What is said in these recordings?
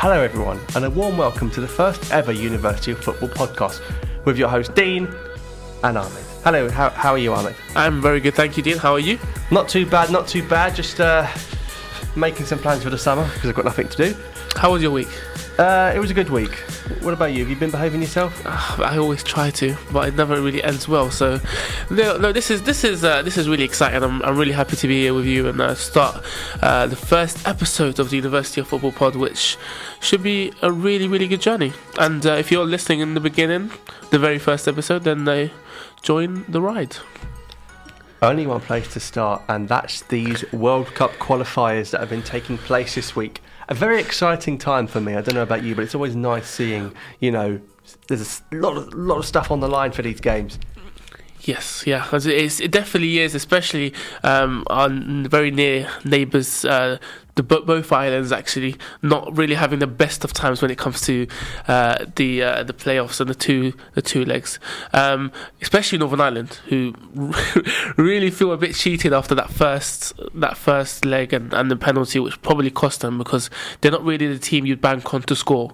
Hello, everyone, and a warm welcome to the first ever University of Football podcast with your host Dean and Ahmed. Hello, how, how are you, Ahmed? I'm very good, thank you, Dean. How are you? Not too bad, not too bad. Just uh, making some plans for the summer because I've got nothing to do. How was your week? Uh, it was a good week. What about you? Have you been behaving yourself? I always try to, but it never really ends well. So, no, no this is this is uh, this is really exciting. I'm, I'm really happy to be here with you and uh, start uh, the first episode of the University of Football Pod, which should be a really really good journey. And uh, if you're listening in the beginning, the very first episode, then uh, join the ride. Only one place to start, and that's these World Cup qualifiers that have been taking place this week. A very exciting time for me. I don't know about you, but it's always nice seeing, you know, there's a lot of, lot of stuff on the line for these games. Yes, yeah, it definitely is, especially um, on very near neighbours. Uh, the both islands actually not really having the best of times when it comes to uh, the uh, the playoffs and the two the two legs, um, especially Northern Ireland, who really feel a bit cheated after that first that first leg and, and the penalty, which probably cost them because they're not really the team you'd bank on to score.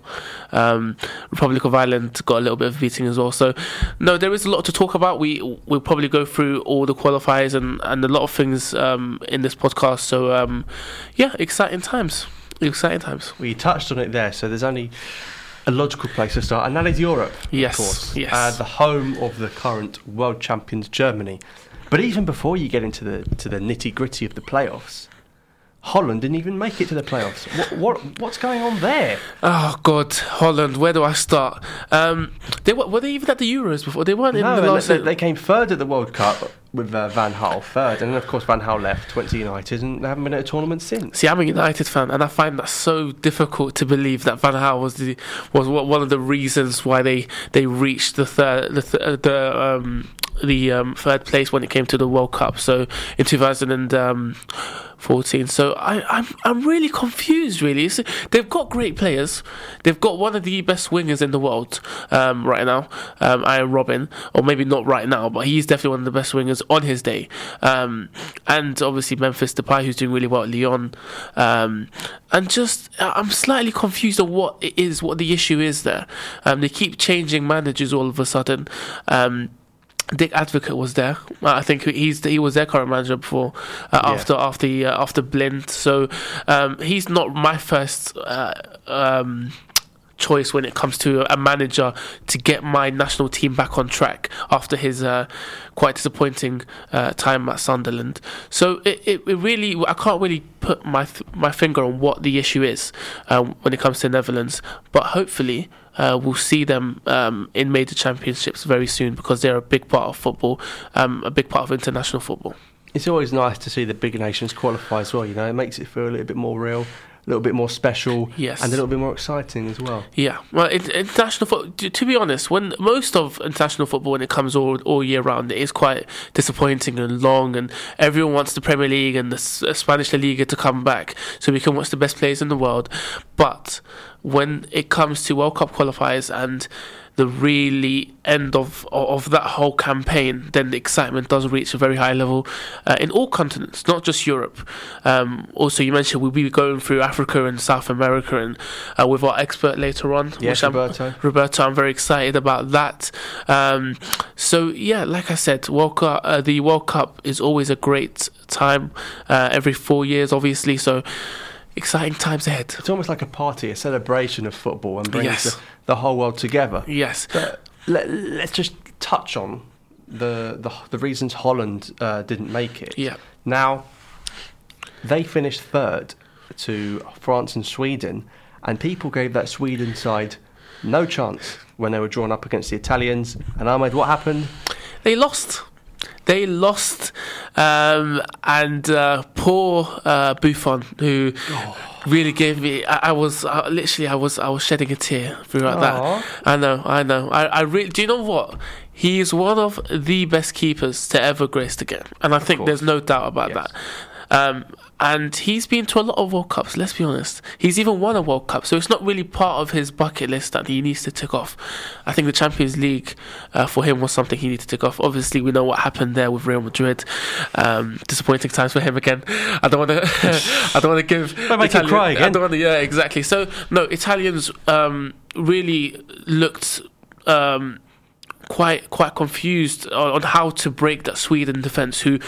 Um, Republic of Ireland got a little bit of beating as well. So no, there is a lot to talk about. We we'll probably go through all the qualifiers and, and a lot of things um, in this podcast. So um, yeah exciting times. Exciting times. We touched on it there, so there's only a logical place to start, and that is Europe. Yes, of course. yes. Uh, the home of the current world champions, Germany. But even before you get into the to the nitty gritty of the playoffs, Holland didn't even make it to the playoffs. What, what what's going on there? Oh God, Holland. Where do I start? Um, they were, were they even at the Euros before? They weren't no, in the last. They, they came third at the World Cup with uh, Van Gaal third, and then of course Van Gaal left, went to United, and they haven't been at a tournament since. See, I'm a United fan, and I find that so difficult to believe that Van Gaal was the was one of the reasons why they they reached the third the, th- the um, the um, third place when it came to the World Cup. So in 2014. So I, I'm I'm really confused. Really, they've got great players. They've got one of the best wingers in the world um, right now, um, Arjen Robben, or maybe not right now, but he's definitely one of the best wingers on his day. Um, and obviously Memphis Depay, who's doing really well at Lyon. Um, and just I'm slightly confused on what it is, what the issue is there. Um, they keep changing managers all of a sudden. Um, Dick Advocaat was there. I think he's he was their current manager before uh, yeah. after after uh, after Blind. So um, he's not my first uh, um, choice when it comes to a manager to get my national team back on track after his uh, quite disappointing uh, time at Sunderland. So it, it, it, really I can't really put my th- my finger on what the issue is um, when it comes to Netherlands, but hopefully uh, we'll see them um, in major championships very soon because they're a big part of football, um, a big part of international football. It's always nice to see the bigger nations qualify as well. You know, it makes it feel a little bit more real, a little bit more special, yes. and a little bit more exciting as well. Yeah, well, international football. To be honest, when most of international football, when it comes all all year round, it is quite disappointing and long, and everyone wants the Premier League and the Spanish La Liga to come back so we can watch the best players in the world. But when it comes to World Cup qualifiers and the really end of of that whole campaign, then the excitement does reach a very high level uh, in all continents, not just Europe. Um, also, you mentioned we'll be going through Africa and South America, and uh, with our expert later on, yes, Roberto. I'm, Roberto, I'm very excited about that. Um, so yeah, like I said, World Cup, uh, the World Cup is always a great time uh, every four years, obviously. So exciting times ahead. It's almost like a party, a celebration of football, and brings yes. the, the, whole world together. Yes. But let, us just touch on the the, the reasons Holland uh, didn't make it. Yeah. Now, they finished third to France and Sweden, and people gave that Sweden side no chance when they were drawn up against the Italians. And Ahmed, what happened? They lost they lost, um, and uh, poor uh, Buffon, who oh. really gave me. I, I was uh, literally, I was, I was shedding a tear throughout Aww. that. I know, I know. I, I really. Do you know what? He is one of the best keepers to ever grace the game, and I think there's no doubt about yes. that. Um, and he's been to a lot of World Cups, let's be honest. He's even won a World Cup, so it's not really part of his bucket list that he needs to tick off. I think the Champions League uh, for him was something he needed to tick off. Obviously, we know what happened there with Real Madrid. Um, disappointing times for him again. I don't want to. I don't want to give. Don't make Italian- cry again. I don't want to. Yeah, exactly. So no, Italians um, really looked. Um, quite quite confused on, on how to break that Sweden defense. Who,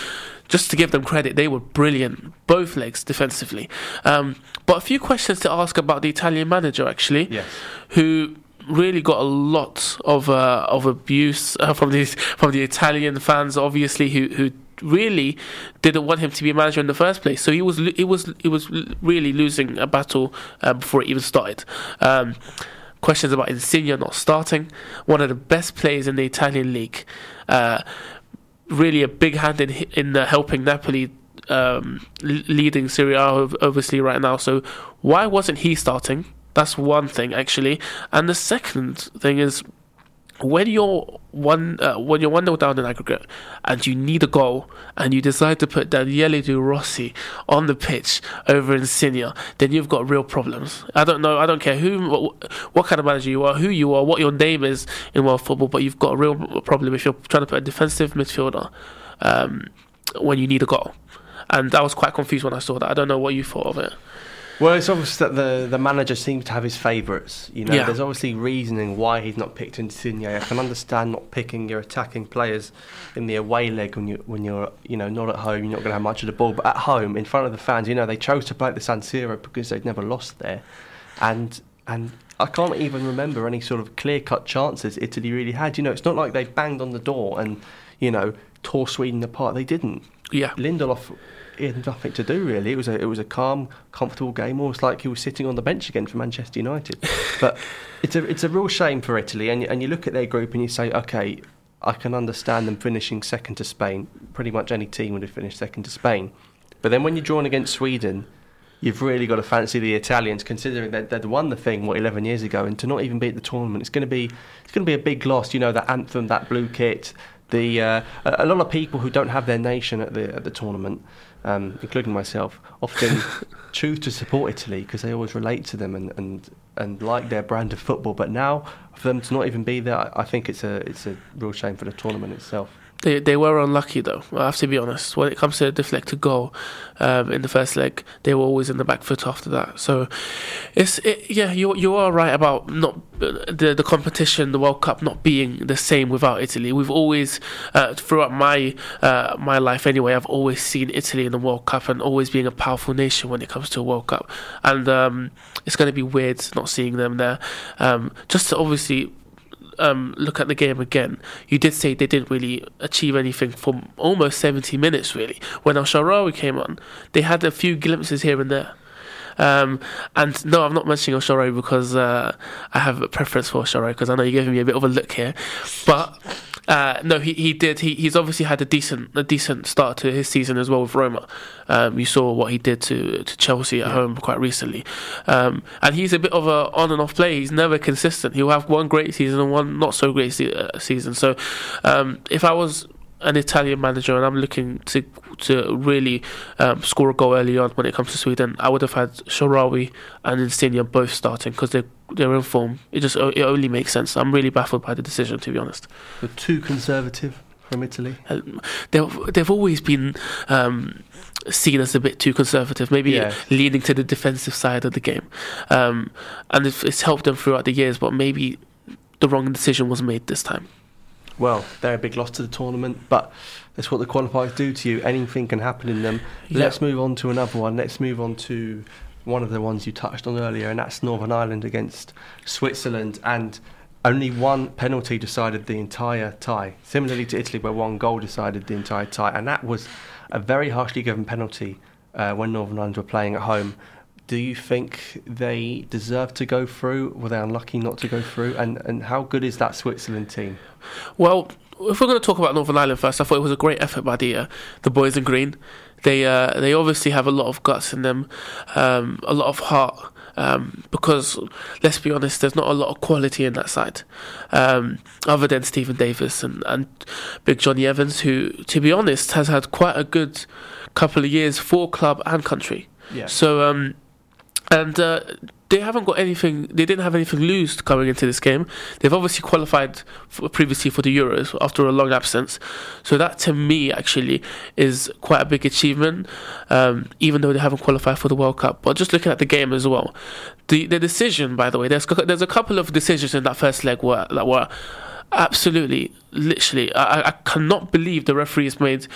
just to give them credit, they were brilliant, both legs defensively. Um, but a few questions to ask about the Italian manager actually, Yes. who really got a lot of uh, of abuse uh, from the from the Italian fans, obviously who who really didn't want him to be a manager in the first place. So he was he was he was really losing a battle uh, before it even started. Um, questions about Insigne not starting, one of the best players in the Italian league. Uh, really a big hand in in uh, helping Napoli um, leading Serie A obviously right now. So why wasn't he starting? That's one thing actually, and the second thing is when you're one uh, when you're one 0 down in aggregate and you need a goal and you decide to put Daniele De Rossi on the pitch over Insigne, then you've got real problems. I don't know. I don't care who, what, what kind of manager you are, who you are, what your name is in world football, but you've got a real problem if you're trying to put a defensive midfielder um, when you need a goal. And I was quite confused when I saw that. I don't know what you thought of it. Well, it's obvious that the, the manager seems to have his favourites. You know, Yeah. there's obviously reasoning why he's not picked Insigne. I can understand not picking your attacking players in the away leg when you when you're you know not at home. You're not going to have much of the ball, but at home in front of the fans, you know, they chose to play at the San Siro because they'd never lost there, and and. I can't even remember any sort of clear-cut chances Italy really had. You know, it's not like they banged on the door and, you know, tore Sweden apart. They didn't. Yeah. Lindelof he had nothing to do really. It was a it was a calm, comfortable game, almost like he was sitting on the bench again for Manchester United. but it's a it's a real shame for Italy, and you, and you look at their group and you say, okay, I can understand them finishing second to Spain. Pretty much any team would have finished second to Spain. But then when you're drawn against Sweden, you've really got to fancy the Italians, considering that they'd won the thing what 11 years ago, and to not even beat the tournament, it's going to be it's going to be a big loss. You know, that anthem, that blue kit, the uh, a a lot of people who don't have their nation at the at the tournament, um, including myself, often choose to support Italy because they always relate to them and, and and like their brand of football. But now for them to not even be there, I, I think it's a it's a real shame for the tournament itself. They they were unlucky though. I have to be honest. When it comes to a deflected goal um, in the first leg, they were always in the back foot after that. So it's it, yeah, you you are right about not the the competition, the World Cup not being the same without Italy. We've always uh, throughout my uh, my life anyway, I've always seen Italy in the World Cup and always being a powerful nation when it comes to a World Cup. And um, it's going to be weird not seeing them there. Um, just to obviously um, look at the game again, you did say they didn't really achieve anything for almost 70 minutes, really. When El Shaarawy came on, they had a few glimpses here and there. Um, and no, I'm not mentioning Shaarawy because uh, I have a preference for Shaarawy because I know you're giving me a bit of a look here. But uh, no, he, he did. He, he's obviously had a decent a decent start to his season as well with Roma. Um, you saw what he did to to Chelsea at home quite recently, um, and he's a bit of a on and off player. He's never consistent. He'll have one great season and one not so great se- uh, season. So um, if I was an Italian manager and I'm looking to to really um, score a goal early on when it comes to Sweden, I would have had Shaarawy and Insigne both starting because they're they're in form. It just it only makes sense. I'm really baffled by the decision to be honest. But too conservative from Italy. Um, they've they've always been um, seen as a bit too conservative, maybe Yes. leaning to the defensive side of the game, um, and it's, it's helped them throughout the years. But maybe the wrong decision was made this time. Well, they're a big loss to the tournament, but that's what the qualifiers do to you. Anything can happen in them. Let's move on to another one. Let's move on to one of the ones you touched on earlier, and that's Northern Ireland against Switzerland. And only one penalty decided the entire tie, similarly to Italy, where one goal decided the entire tie. And that was a very harshly given penalty uh, when Northern Ireland were playing at home. Do you think they deserve to go through? Were they unlucky not to go through? And, and how good is that Switzerland team? Well, if we're going to talk about Northern Ireland first, I thought it was a great effort by the uh, the boys in green. They uh, they obviously have a lot of guts in them, um, a lot of heart. Um, because let's be honest, there's not a lot of quality in that side, um, other than Stephen Davis and, and Big Jonny Evans, who, to be honest, has had quite a good couple of years for club and country. Yeah. So, um, and uh, they haven't got anything. They didn't have anything loose coming into this game. They've obviously qualified for, previously for the Euros after a long absence. So that, to me, actually is quite a big achievement. Um, even though they haven't qualified for the World Cup, but just looking at the game as well, the the decision, by the way, there's there's a couple of decisions in that first leg where that were absolutely, literally, I, I cannot believe the referees made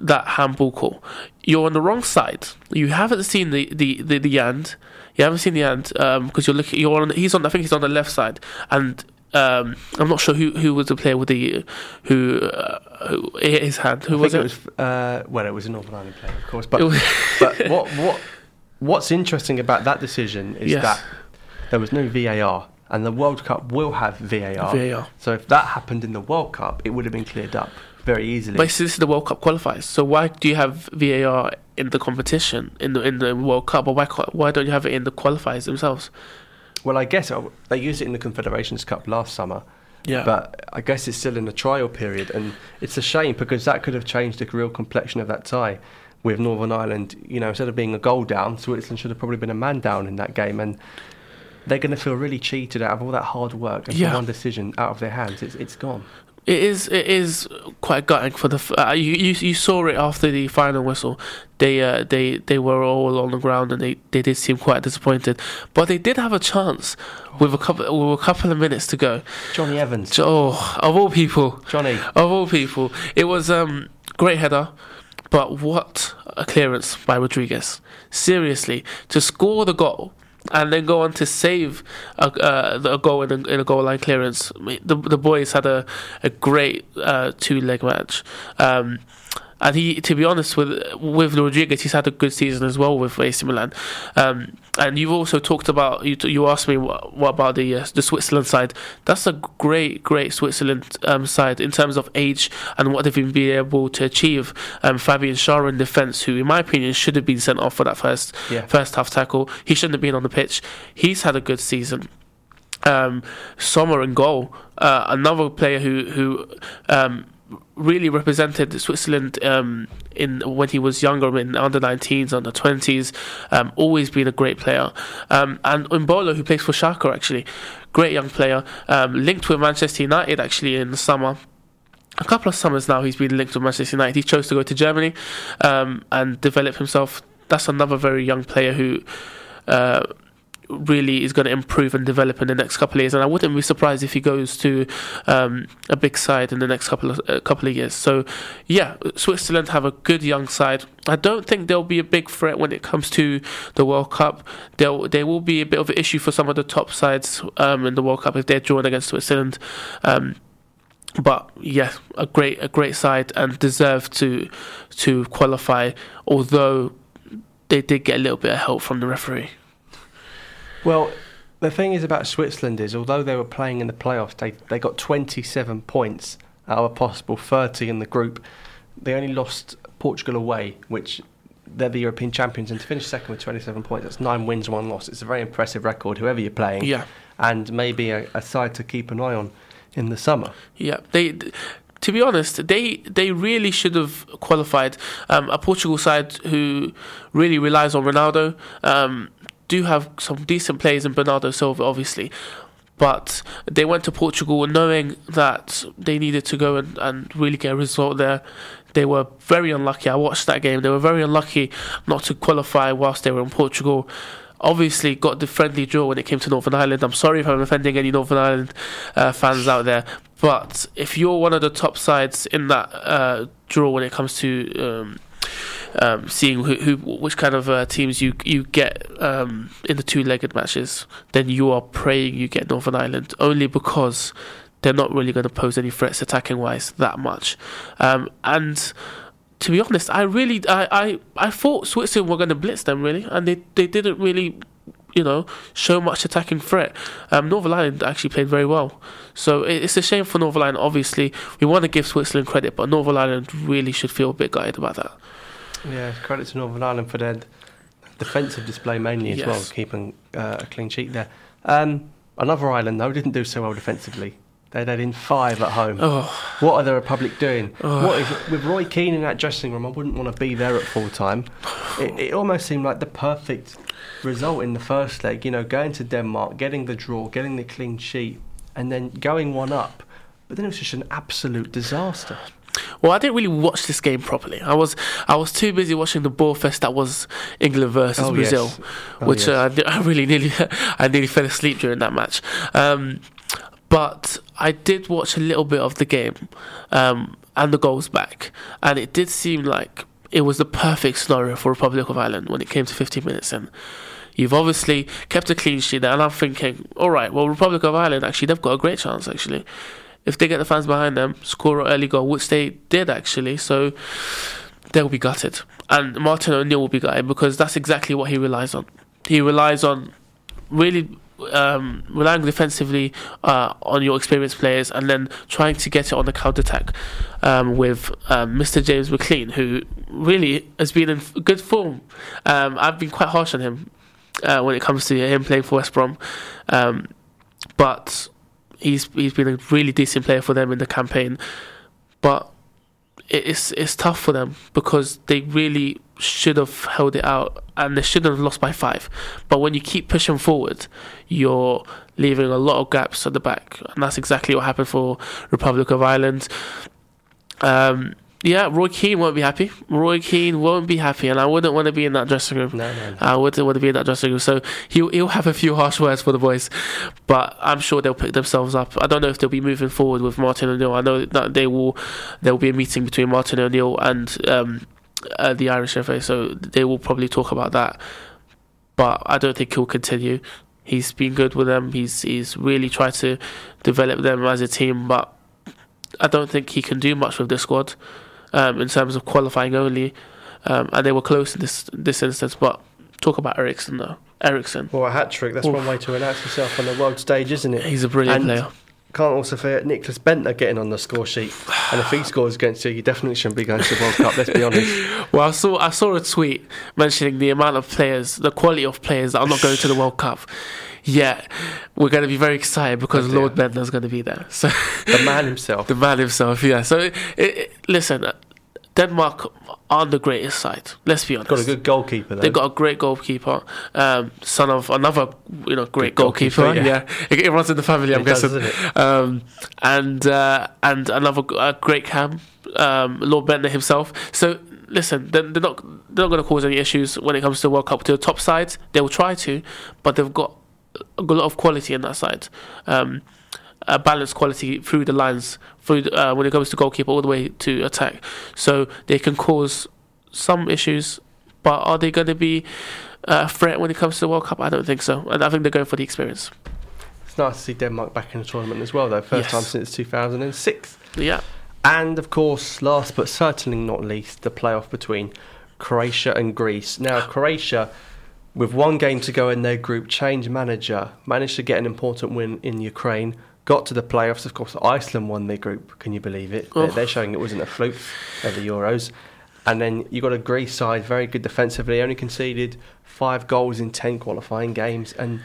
that handball call. You're on the wrong side. You haven't seen the the the, the end. You haven't seen the end because um, you're looking. You're on. He's on. I think he's on the left side, and um, I'm not sure who, who was the player with the who, uh, who his hand. Who I was it? it was, uh, well, it was a Northern Ireland player, of course. But but what what what's interesting about that decision is Yes. that there was no VAR, and the World Cup will have VAR. VAR. So if that happened in the World Cup, it would have been cleared up very easily. But this is the World Cup qualifiers. So why do you have VAR in the competition in the in the World Cup, or why why don't you have it in the qualifiers themselves? well, I guess uh, they used it in the Confederations Cup last summer. Yeah. But I guess it's still in the trial period, and it's a shame because that could have changed the real complexion of that tie with Northern Ireland. You know, instead of being a goal down, Switzerland should have probably been a man down in that game, and they're going to feel really cheated out of all that hard work and Yeah. one decision out of their hands. It's it's gone. It is. It is quite gutting for the. f- Uh, you, you you saw it after the final whistle. They uh, they they were all on the ground and they, they did seem quite disappointed. But they did have a chance with a couple with a couple of minutes to go. Jonny Evans, Oh, of all people, Johnny. of all people, it was um great header. But what a clearance by Rodriguez! Seriously, to score the goal and then go on to save a, uh, a goal in a, in a goal line clearance. The the boys had a a great uh, two leg match. Um, and he, to be honest, with with Rodriguez, he's had a good season as well with AC Milan. Um, and you've also talked about you. You asked me what, what about the uh, the Switzerland side. That's a great, great Switzerland um, side in terms of age and what they've been able to achieve. Um, Fabian Schär in defence, who in my opinion should have been sent off for that first Yeah. first half tackle. He shouldn't have been on the pitch. He's had a good season. Um, Sommer in goal, uh, another player who who um, really represented Switzerland um, in when he was younger in under 19s, under 20s. Um, always been a great player. Um, and Embolo, who plays for Schalke, actually, great young player. Um, linked with Manchester United actually in the summer. A couple of summers now, he's been linked with Manchester United. He chose to go to Germany um, and develop himself. That's another very young player who. Uh, really is going to improve and develop in the next couple of years, and I wouldn't be surprised if he goes to um, a big side in the next couple of uh, couple of years. So, yeah, Switzerland have a good young side. I don't think they'll be a big threat when it comes to the World Cup. They'll they will be a bit of an issue for some of the top sides um, in the World Cup if they're drawn against Switzerland. Um, but yeah, a great a great side and deserve to to qualify. Although they did get a little bit of help from the referee. Well, the thing is about Switzerland is although they were playing in the playoffs, they they got 27 points out of a possible 30 in the group. They only lost Portugal away, which they're the European champions, and to finish second with 27 points, that's nine wins, one loss. It's a very impressive record, whoever you're playing, Yeah. and maybe a, a side to keep an eye on in the summer. Yeah, they. To be honest, they they really should have qualified. Um, a Portugal side who really relies on Ronaldo um, do have some decent players in Bernardo Silva, obviously, but they went to Portugal knowing that they needed to go and, and really get a result there. They were very unlucky. I watched that game. They were very unlucky not to qualify whilst they were in Portugal. Obviously, got the friendly draw when it came to Northern Ireland. I'm sorry if I'm offending any Northern Ireland uh, fans out there, but if you're one of the top sides in that uh, draw when it comes to um, um, seeing who, who which kind of uh, teams you you get um, in the two-legged matches, then you are praying you get Northern Ireland only because they're not really going to pose any threats attacking wise that much, um, and. To be honest, I really, I, I, I thought Switzerland were going to blitz them really, and they, they didn't really, you know, show much attacking threat. Um, Northern Ireland actually played very well, so it, it's a shame for Northern Ireland. Obviously, we want to give Switzerland credit, but Northern Ireland really should feel a bit gutted about that. Yeah, credit to Northern Ireland for their defensive display mainly as well, keeping uh, a clean sheet there. Um, another island though didn't do so well defensively. They'd had in five at home. Oh, What are the Republic doing? What is, with Roy Keane in that dressing room, I wouldn't want to be there at full time. It, it almost seemed like the perfect result in the first leg. You know, going to Denmark, getting the draw, getting the clean sheet, and then going one up. But then it was just an absolute disaster. Well, I didn't really watch this game properly. I was I was too busy watching the ball fest that was England versus Oh, Brazil, yes. Oh, which yes. uh, I really nearly I nearly fell asleep during that match. Um, but I did watch a little bit of the game um, and the goals back, and it did seem like it was the perfect scenario for Republic of Ireland when it came to 15 minutes in. You've obviously kept a clean sheet there, and I'm thinking, all right, well, Republic of Ireland actually they've got a great chance actually if they get the fans behind them, score an early goal, which they did actually. So they'll be gutted, and Martin O'Neill will be gutted because that's exactly what he relies on. He relies on really um, relying defensively uh, on your experienced players, and then trying to get it on the counter attack um, with um, Mr. James McLean, who really has been in good form. Um, I've been quite harsh on him uh, when it comes to him playing for West Brom, um, but he's he's been a really decent player for them in the campaign, but it's it's tough for them because they really should have held it out and they shouldn't have lost by five. But when you keep pushing forward, you're leaving a lot of gaps at the back, and that's exactly what happened for Republic of Ireland. Um, yeah, Roy Keane won't be happy. Roy Keane won't be happy, and I wouldn't want to be in that dressing room. No, no, no. I wouldn't want to be in that dressing room. So he'll he'll have a few harsh words for the boys, but I'm sure they'll pick themselves up. I don't know if they'll be moving forward with Martin O'Neill. I know that they will. There will be a meeting between Martin O'Neill and um, uh, the Irish FA, so they will probably talk about that. But I don't think he'll continue. He's been good with them. He's he's really tried to develop them as a team, but I don't think he can do much with the squad um, in terms of qualifying only. Um, and they were close in this this instance, but talk about Eriksen though. Eriksen, Well, a hat trick, that's Oof. one way to announce yourself on the world stage, isn't it? he's a brilliant And- player. Can't also forget Nicklas Bendtner getting on the score sheet. And if he scores against you, you definitely shouldn't be going to the World Cup, let's be honest. Well, I saw I saw a tweet mentioning the amount of players, the quality of players that are not going to the World Cup. Yet we're going to be very excited because Oh. Lord Bendtner's going to be there. So The man himself. the man himself, yeah. So it, it, listen, Denmark aren't the greatest side. Let's be honest. They've got a good goalkeeper, though. They've got a great goalkeeper, um, son of another you know great goalkeeper, goalkeeper. yeah. yeah, It, runs in the family. I'm It guessing. doesn't it? Um, and uh, and another uh, great cam, um, Lord Bendtner himself. So listen, they're, they're not they're not going to cause any issues when it comes to the World Cup. To the top sides, they will try to, but they've got a lot of quality in that side. Um, a balanced quality through the lines, through uh, when it comes to goalkeeper all the way to attack. So they can cause some issues, but are they going to be uh, a threat when it comes to the World Cup? I don't think so. And I think they're going for the experience. It's nice to see Denmark back in the tournament as well, though. First Yes. time since 2006. Yeah. And of course, last but certainly not least, the playoff between Croatia and Greece. Now, Croatia, with one game to go in their group, change manager, managed to get an important win in Ukraine, got to the playoffs. Of course, Iceland won their group. Can you believe it? Oh. They're, they're showing it wasn't a fluke at the Euros. And then you got a Greece side, very good defensively, only conceded five goals in 10 qualifying games. And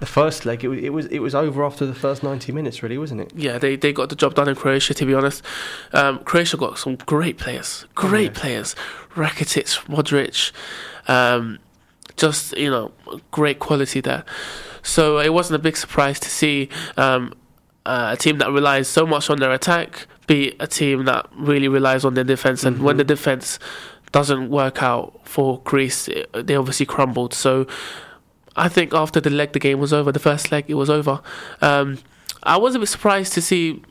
the first leg, it was, it was, it was over after the first 90 minutes, really, wasn't it? Yeah, they, they got the job done in Croatia, to be honest. Um, Croatia got some great players. Great Yeah. players. Rakitic, Modric. Um, just, you know, great quality there. So it wasn't a big surprise to see um, uh, a team that relies so much on their attack be a team that really relies on their defense. And when Mhm. the defense doesn't work out for Greece, it, they obviously crumbled. So I think after the leg, the game was over. The first leg, it was over. Um, I was a bit surprised to see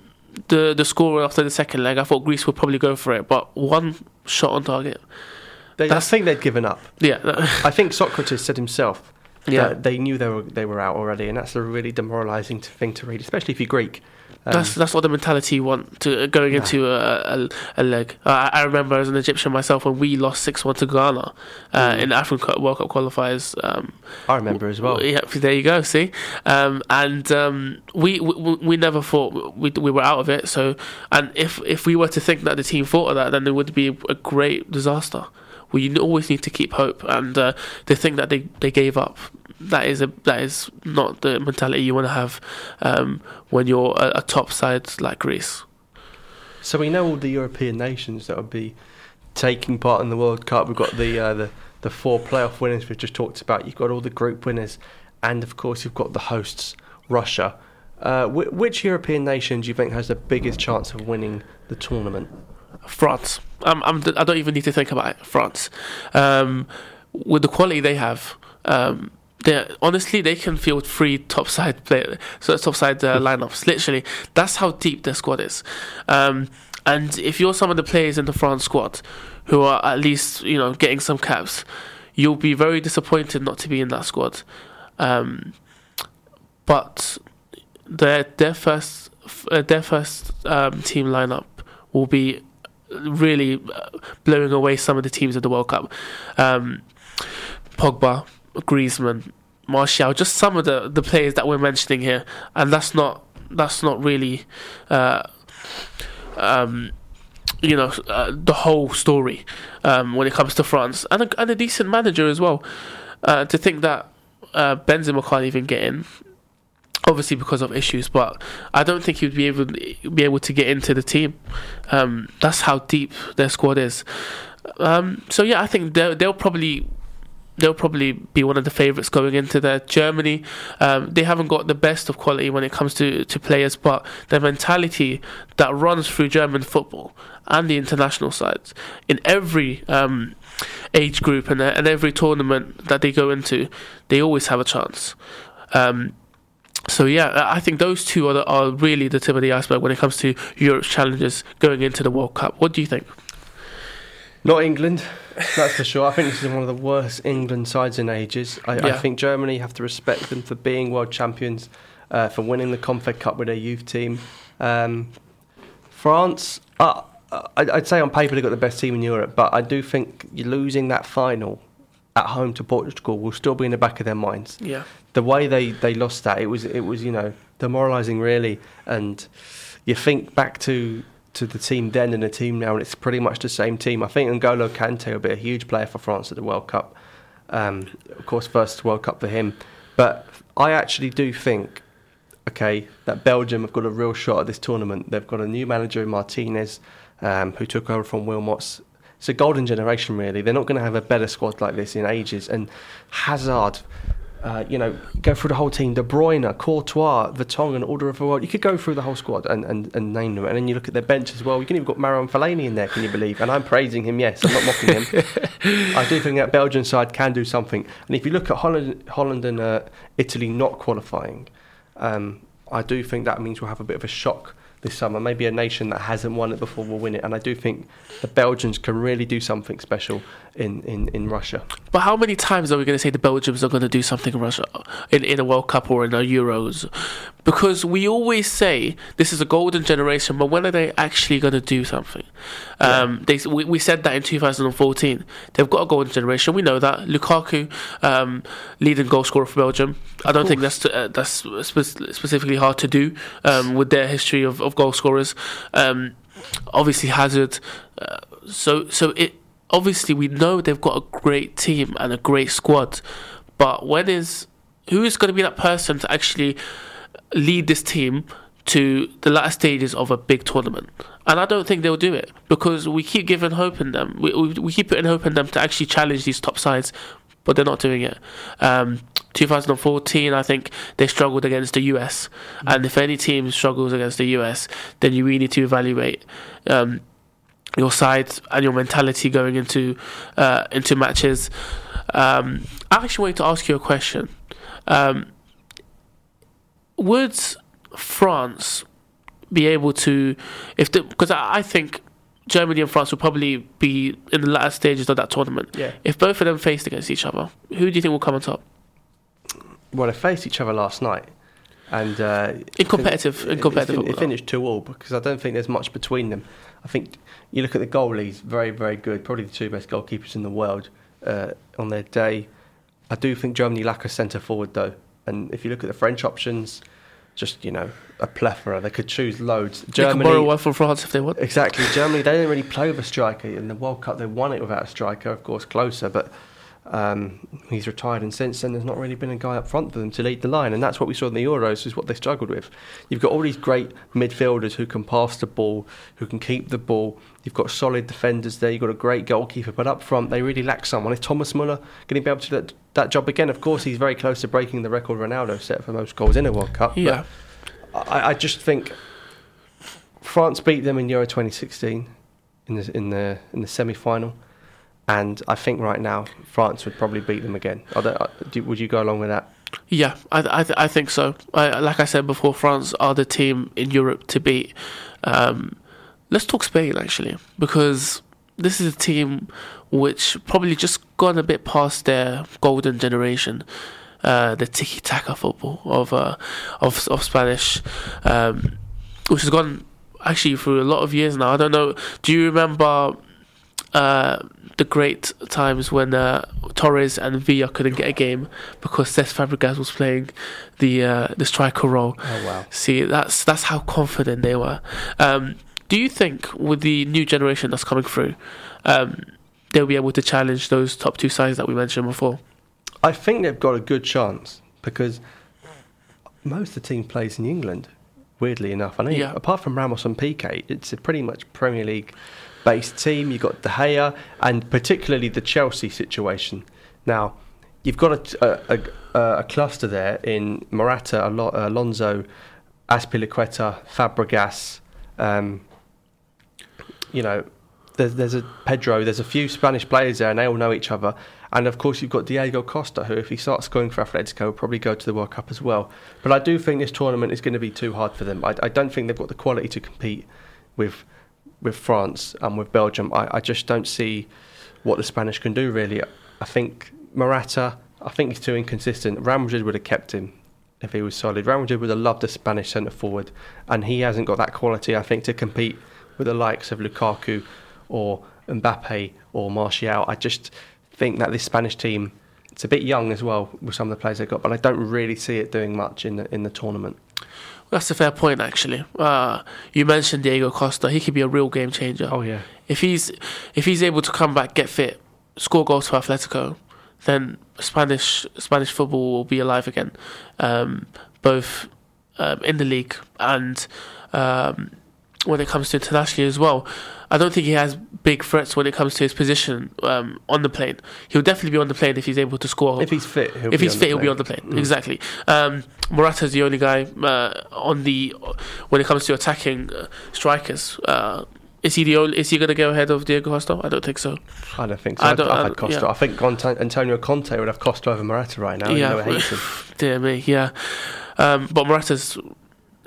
the the score after the second leg. I thought Greece would probably go for it, but one shot on target. They, I think they'd given up. Yeah, I think Socrates said himself yeah. that they knew they were they were out already, and that's a really demoralising thing to read, especially if you're Greek. Um, That's that's not the mentality you want to uh, going No. into a, a, a leg. Uh, I remember as an Egyptian myself when we lost six one to Ghana uh, Mm. in the African World Cup qualifiers. Um, I remember as well. Yeah, there you go. See, um, and um, we, we we never thought we we were out of it. So, and if if we were to think that the team thought of that, then it would be a great disaster. We always need to keep hope, and uh, the thing that they, they gave up that is a that is not the mentality you want to have um, when you're a, a top side like Greece. So we know all the European nations that will be taking part in the World Cup. We've got the uh, the the four playoff winners we've just talked about. You've got all the group winners, and of course you've got the hosts, Russia. Uh, which European nation do you think has the biggest chance of winning the tournament? France. I'm, I'm, I don't even need to think about it. France. Um, with the quality they have, um, they honestly they can field three top side player, so top side uh, lineups. Literally, that's how deep their squad is. Um, and if you're some of the players in the France squad who are at least you know getting some caps, you'll be very disappointed not to be in that squad. Um, but their their first uh, their first um, team lineup will be really uh, blowing away some of the teams of the World Cup. Um, Pogba, Griezmann, Martial, just some of the, the players that we're mentioning here, and that's not that's not really, uh, um, you know, uh, the whole story um, when it comes to France, and a, and a decent manager as well. Uh, to think that uh, Benzema can't even get in, obviously because of issues, but I don't think he'd be able be able to get into the team. Um, that's how deep their squad is. Um, so yeah, I think they'll, they'll probably they'll probably be one of the favourites going into there. Germany, um, they haven't got the best of quality when it comes to, to players, but their mentality that runs through German football and the international sides in every um, age group and, and every tournament that they go into, they always have a chance. Um, so yeah, I think those two are, the, are really the tip of the iceberg when it comes to Europe's challenges going into the World Cup. What do you think? Not England, that's for sure. I think this is one of the worst England sides in ages. I, yeah. I think Germany have to respect them for being world champions, uh, for winning the Confed Cup with their youth team. Um, France, uh, I'd say on paper they've got the best team in Europe, but I do think losing that final at home to Portugal will still be in the back of their minds. Yeah. The way they, they lost that, it was it was you know demoralising really, and you think back to to the team then and the team now, and it's pretty much the same team. I think N'Golo Kante will be a huge player for France at the World Cup. Um, of course, first World Cup for him, but I actually do think, okay, that Belgium have got a real shot at this tournament. They've got a new manager in Martinez, um, who took over from Wilmots it's a golden generation, really. They're not going to have a better squad like this in ages. And Hazard, uh, you know, go through the whole team. De Bruyne, Courtois, Vertonghen, Alderweireld. You could go through the whole squad and, and, and name them. And then you look at their bench as well. You can even got Marouane Fellaini in there, can you believe? And I'm praising him, yes. I'm not mocking him. I do think that Belgian side can do something. And if you look at Holland, Holland and uh, Italy not qualifying, um, I do think that means we'll have a bit of a shock this summer. Maybe a nation that hasn't won it before will win it. And I do think the Belgians can really do something special in, in, in Russia. But how many times are we going to say the Belgians are going to do something in Russia in, in a World Cup or in a Euros? Because we always say this is a golden generation, but when are they actually going to do something? Yeah. Um, they, we, we said that in 2014. They've got a golden generation. We know that. Lukaku, um, leading goal scorer for Belgium. I don't think that's uh, that's spe- specifically hard to do um, with their history of, of goal scorers. Um, obviously, Hazard. Uh, so so it obviously we know they've got a great team and a great squad, but when is who is going to be that person to actually lead this team to the latter stages of a big tournament? And I don't think they'll do it because we keep giving hope in them. We, we, we keep putting hope in them to actually challenge these top sides, but they're not doing it. Um, 2014, I think they struggled against the US, and if any team struggles against the US, then you really need to evaluate. Um, your side and your mentality going into uh, into matches. Um, I actually wanted to ask you a question. Um, would France be able to, if because I, I think Germany and France will probably be in the latter stages of that tournament. Yeah. If both of them faced against each other, who do you think will come on top? Well, they faced each other last night, and uh, in competitive, in competitive, it, it, it finished two all because I don't think there's much between them. I think you look at the goalies, very, very good. Probably the two best goalkeepers in the world uh, on their day. I do think Germany lack a centre forward though, and if you look at the French options, just you know a plethora. They could choose loads. Germany, they can borrow one from France if they want. Exactly. Germany, they didn't really play with a striker in the World Cup. They won it without a striker, of course, Klose, but Um, he's retired, and since then, there's not really been a guy up front for them to lead the line, and that's what we saw in the Euros. Is what they struggled with. You've got all these great midfielders who can pass the ball, who can keep the ball. You've got solid defenders there. You've got a great goalkeeper, but up front, they really lack someone. Is Thomas Muller going to be able to do that, that job again? Of course, he's very close to breaking the record Ronaldo set for most goals in a World Cup. Yeah. I, I just think France beat them in Euro 2016 in the in the in the semi final, and I think right now France would probably beat them again. Do, would you go along with that? Yeah, I I, I think so. I, like I said before, France are the team in Europe to beat. Um, let's talk Spain actually, because this is a team which probably just gone a bit past their golden generation. Uh, the tiki taka football of uh, of of Spanish, um, which has gone actually for a lot of years now. I don't know. Do you remember uh, the great times when uh, Torres and Villa couldn't get a game because Cesc Fabregas was playing the uh, the striker role? Oh wow! See, that's that's how confident they were. Um, do you think with the new generation that's coming through, um, they'll be able to challenge those top two sides that we mentioned before? I think they've got a good chance because most of the team plays in England. Weirdly enough, I know Yeah. apart from Ramos and Piqué, it's a pretty much Premier League based team. You've got De Gea and particularly the Chelsea situation. Now, you've got a, a, a, a cluster there in Morata, Alo- Alonso, Azpilicueta, Fabregas. Um, you know, there's, there's a Pedro, there's a few Spanish players there, and they all know each other. And of course, you've got Diego Costa, who, if he starts scoring for Atletico, will probably go to the World Cup as well. But I do think this tournament is going to be too hard for them. I, I don't think they've got the quality to compete with with France and with Belgium. I, I just don't see what the Spanish can do, really. I think Morata, I think he's too inconsistent. Madrid would have kept him if he was solid. Madrid would have loved a Spanish centre forward, and he hasn't got that quality, I think, to compete with the likes of Lukaku or Mbappe or Martial. I just think that this Spanish team, it's a bit young as well with some of the players they've got, but I don't really see it doing much in the in the tournament. That's a fair point, actually. Uh, you mentioned Diego Costa; he could be a real game changer. Oh yeah, If he's if he's able to come back, get fit, score goals for Atletico, then Spanish Spanish football will be alive again, um, both um, in the league and um, when it comes to internationally as well. I don't think he has big threats when it comes to his position um, on the plane. He'll definitely be on the plane if he's able to score. if he's fit, he'll if be he's on fit, the he'll be plane. on the plane. Mm. Exactly. Um, Morata's the only guy uh, on the when it comes to attacking uh, strikers. Uh, is he the only? Is he going to go ahead of Diego Costa? I don't think so. I don't think so. I don't- have I had don't- Costa. yeah. I think Antonio Conte would have Costa over Morata right now. Yeah. You know, he hates him. Dear me, yeah. Um, but Morata's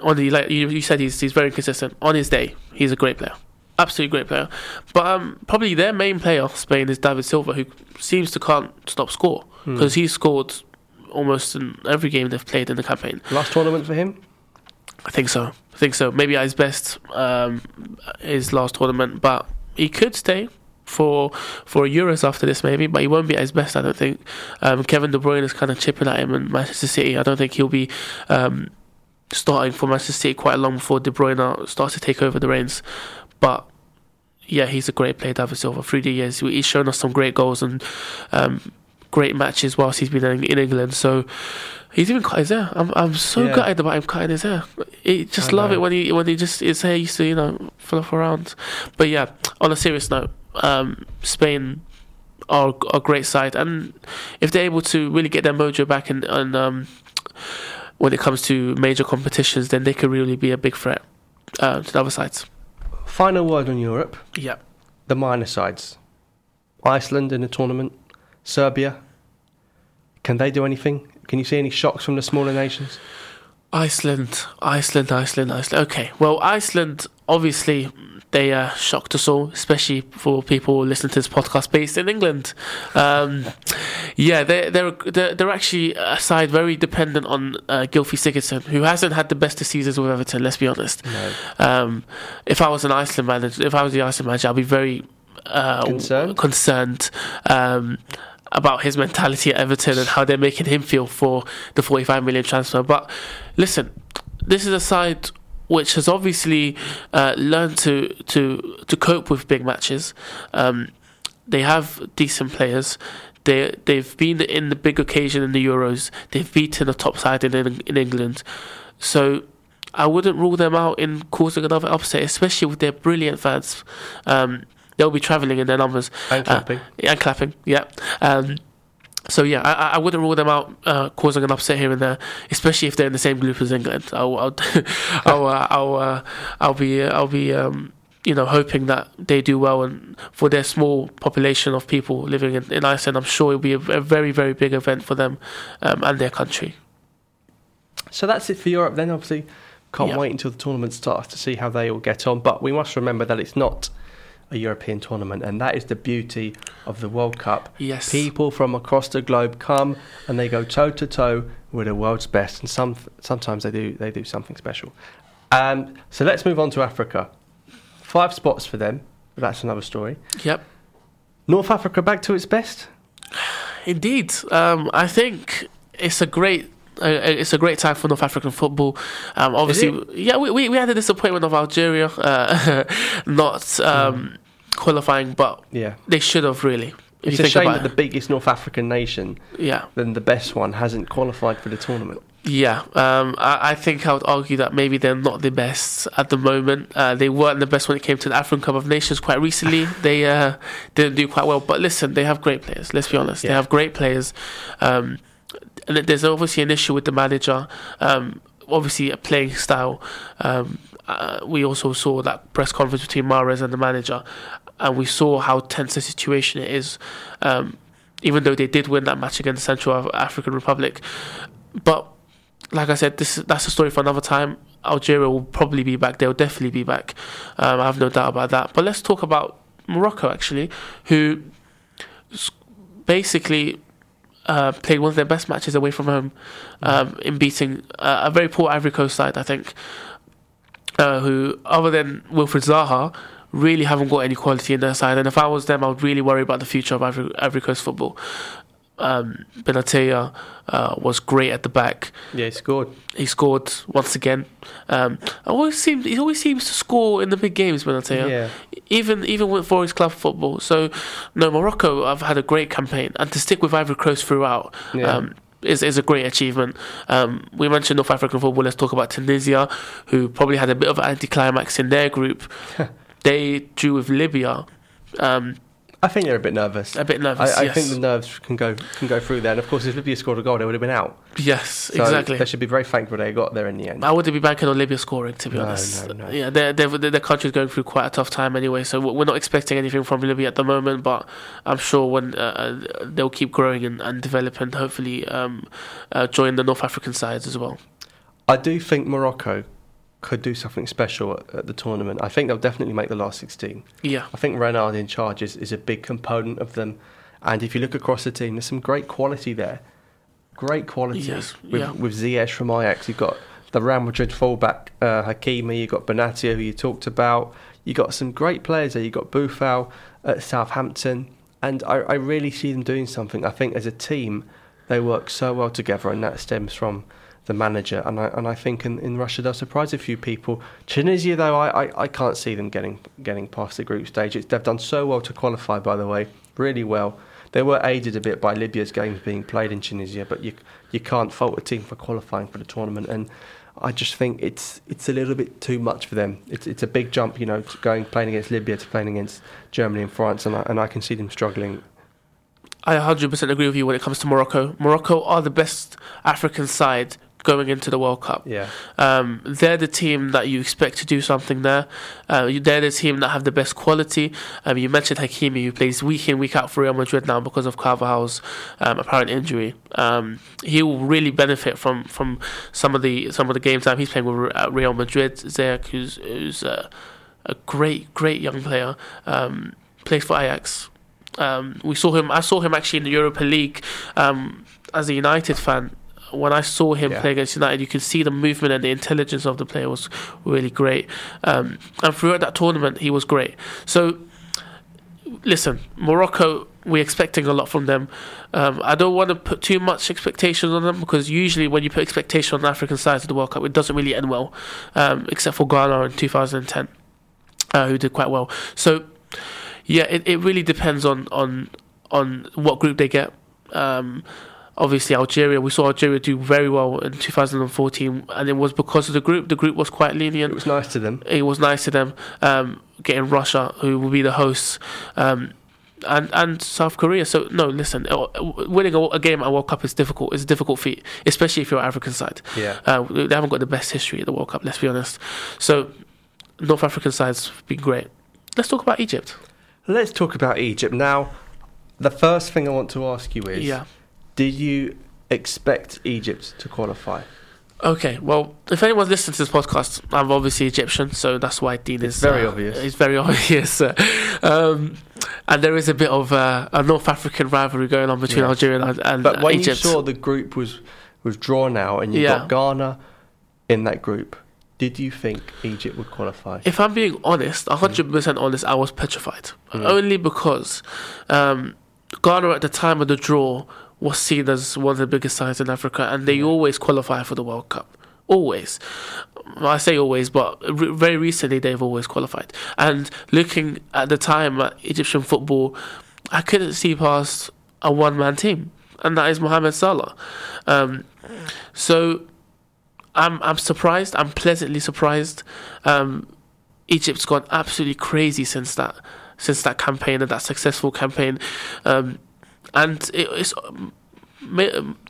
on the like you, you said he's he's very consistent. On his day, he's a great player, absolutely great player. But um, probably their main player, Spain, is David Silva, who seems to can't stop score Hmm. because he's scored almost in every game they've played in the campaign. Last tournament for him. I think so. I think so. Maybe at his best, um, his last tournament, but he could stay for for Euros after this, maybe. But he won't be at his best, I don't think. Um, Kevin De Bruyne is kind of chipping at him in Manchester City. I don't think he'll be um, starting for Manchester City quite long before De Bruyne starts to take over the reins. But yeah, he's a great player, David Silva. Through the years, he's shown us some great goals and um, great matches whilst he's been in, in England. So. He's even cut his hair. I'm I'm so Yeah. gutted about him cutting his hair. I just I love know. it when he when he just his hair used to you know fluff around. But yeah, on a serious note, um, Spain are a great side, and if they're able to really get their mojo back and and um, when it comes to major competitions, then they could really be a big threat uh, to the other sides. Final word on Europe. Yeah. The minor sides. Iceland in the tournament. Serbia. Can they do anything? Can you see any shocks from the smaller nations? Iceland, Iceland, Iceland, Iceland. Okay, well, Iceland obviously they uh, shocked us all, especially for people listening to this podcast based in England. Um, yeah, they're, they're they're they're actually a side very dependent on uh, Gylfi Sigurdsson, who hasn't had the best of seasons with Everton. Let's be honest. No. Um, if I was an Iceland manager, if I was the Iceland manager, I'd be very uh, Concerned? concerned um, about his mentality at Everton and how they're making him feel for the 45 million transfer. But listen, this is a side which has obviously uh, learned to to to cope with big matches. Um, they have decent players. They they've been in the big occasion in the Euros. They've beaten the top side in in England, so. I wouldn't rule them out in causing another upset, especially with their brilliant fans. Um, they'll be travelling in their numbers And clapping. uh, and clapping. Yeah. Um, so yeah, I, I wouldn't rule them out uh, causing an upset here and there, especially if they're in the same group as England. I'll I'll I'll, uh, I'll, uh, I'll be I'll be um, you know hoping that they do well and for their small population of people living in, in Iceland, I'm sure it'll be a, a very very big event for them um, and their country. So that's it for Europe. Then obviously, can't Yeah. wait until the tournament starts to see how they all get on. But we must remember that it's not a European tournament, and that is the beauty of the World Cup. Yes. People from across the globe come and they go toe to toe with the world's best, and some sometimes they do they do something special. Um, so let's move on to Africa. Five spots for them. But that's another story. Yep. North Africa back to its best. Indeed, um, I think it's a great. Uh, it's a great time for North African football. Um, obviously, yeah, we, we, we had the disappointment of Algeria uh, not um, qualifying, but Yeah. they should have really. If It's you a think shame that the biggest North African nation, yeah, then the best one, hasn't qualified for the tournament. yeah. Um, I, I think I would argue that maybe they're not the best at the moment. Uh, they weren't the best when it came to the African Cup of Nations quite recently. They uh, didn't do quite well, but listen, they have great players. Let's be honest, they have great players. Um, there's obviously an issue with the manager. Um, obviously, a playing style. Um, uh, we also saw that press conference between Mahrez and the manager, and we saw how tense the situation it is. Um, even though they did win that match against Central African Republic, but like I said, this that's a story for another time. Algeria will probably be back. They'll definitely be back. Um, I have no doubt about that. But let's talk about Morocco actually, who basically uh, played one of their best matches away from home um, in beating uh, a very poor Ivory Coast side, I think, uh, who, other than Wilfried Zaha, really haven't got any quality in their side. And if I was them, I would really worry about the future of Ivory, Ivory Coast football. Um, Benatia uh, was great at the back. Yeah, he scored. He scored once again. Um, always seems he always seems to score in the big games. Benatia Yeah. even even with for his club football. So no, Morocco have had a great campaign, and to stick with Ivory Coast throughout. Yeah. Um, is, is a great achievement. Um, we mentioned North African football. Let's talk about Tunisia, who probably had a bit of an anticlimax in their group. they drew with Libya. Um, I think they're a bit nervous. a bit nervous. I, I yes. think the nerves can go can go through there. And of course, if Libya scored a goal, they would have been out. yes, So exactly. They should be very thankful they got there in the end. I wouldn't be banking on Libya scoring, to be No, honest. no, no. Yeah, their their country's going through quite a tough time anyway, so we're not expecting anything from Libya at the moment. But I'm sure when uh, uh, they'll keep growing and, and develop, and hopefully um, uh, join the North African sides as well. I do think Morocco could do something special at, at the tournament. I think they'll definitely make the last 16. Yeah, I think Renard in charge is, is a big component of them. And if you look across the team, there's some great quality there. Great quality. Yes, with, yeah. with Ziyech from Ajax, you've got the Real Madrid fullback, uh, Hakimi, you've got Benatia, who you talked about. You've got some great players there. You've got Boufal at Southampton. And I, I really see them doing something. I think as a team, they work so well together, and that stems from the manager. And I, and I think in, in Russia, they'll surprise a few people. Tunisia, though, I, I, I can't see them getting getting past the group stage. It's, they've done so well to qualify, by the way, really well. They were aided a bit by Libya's games being played in Tunisia, but you you can't fault a team for qualifying for the tournament. And I just think it's it's a little bit too much for them. It's it's a big jump, you know, going playing against Libya to playing against Germany and France, and I, and I can see them struggling. I 100% agree with you when it comes to Morocco. Morocco are the best African side going into the World Cup. Yeah, Um, they're the team that you expect to do something there. Uh, they're the team that have the best quality. Um, you mentioned Hakimi, who plays week in, week out for Real Madrid now because of Carvajal's um, apparent injury. Um, he will really benefit from, from some of the some of the game time he's playing with uh, Real Madrid. Ziyech, who's, who's uh, a great, great young player, um, plays for Ajax. Um, we saw him. I saw him actually in the Europa League um, as a United fan. When I saw him Yeah. play against United, you could see the movement and the intelligence of the player was really great. Um, and throughout that tournament, he was great. So, listen, Morocco, we're expecting a lot from them. Um, I don't want to put too much expectation on them because usually when you put expectation on the African sides of the World Cup, it doesn't really end well, um, except for Ghana in 2010, uh, who did quite well. So, yeah, it, it really depends on, on on what group they get. Um, obviously, Algeria. We saw Algeria do very well in 2014, and it was because of the group. The group was quite lenient. It was nice to them. It was nice to them um, getting Russia, who will be the hosts. Um, and, and South Korea. So no, listen, uh, winning a, a game at World Cup is difficult. It's a difficult feat, especially if you're an African side. Yeah. Uh, they haven't got the best history at the World Cup. Let's be honest. So North African sides have been great. Let's talk about Egypt. Let's talk about Egypt now. The first thing I want to ask you is: Yeah. Did you expect Egypt to qualify? Okay. Well, if anyone's listening to this podcast, I'm obviously Egyptian, so that's why Dean It's is very uh, obvious. It's very obvious. uh, um, and there is a bit of uh, a North African rivalry going on between Yeah. Algeria and, and But when Egypt. you saw the group was was drawn out and you Yeah. got Ghana in that group, did you think Egypt would qualify? If I'm being honest, 100% honest, I was petrified. Mm. Only because um, Ghana at the time of the draw was seen as one of the biggest sides in Africa and they always qualify for the World Cup. Always. I say always, but re- very recently they've always qualified. And looking at the time at Egyptian football, I couldn't see past a one man team, and that is Mohamed Salah. Um, so I'm I'm surprised. I'm pleasantly surprised. Um, Egypt's gone absolutely crazy since that since that campaign and that successful campaign, um, and it, it's.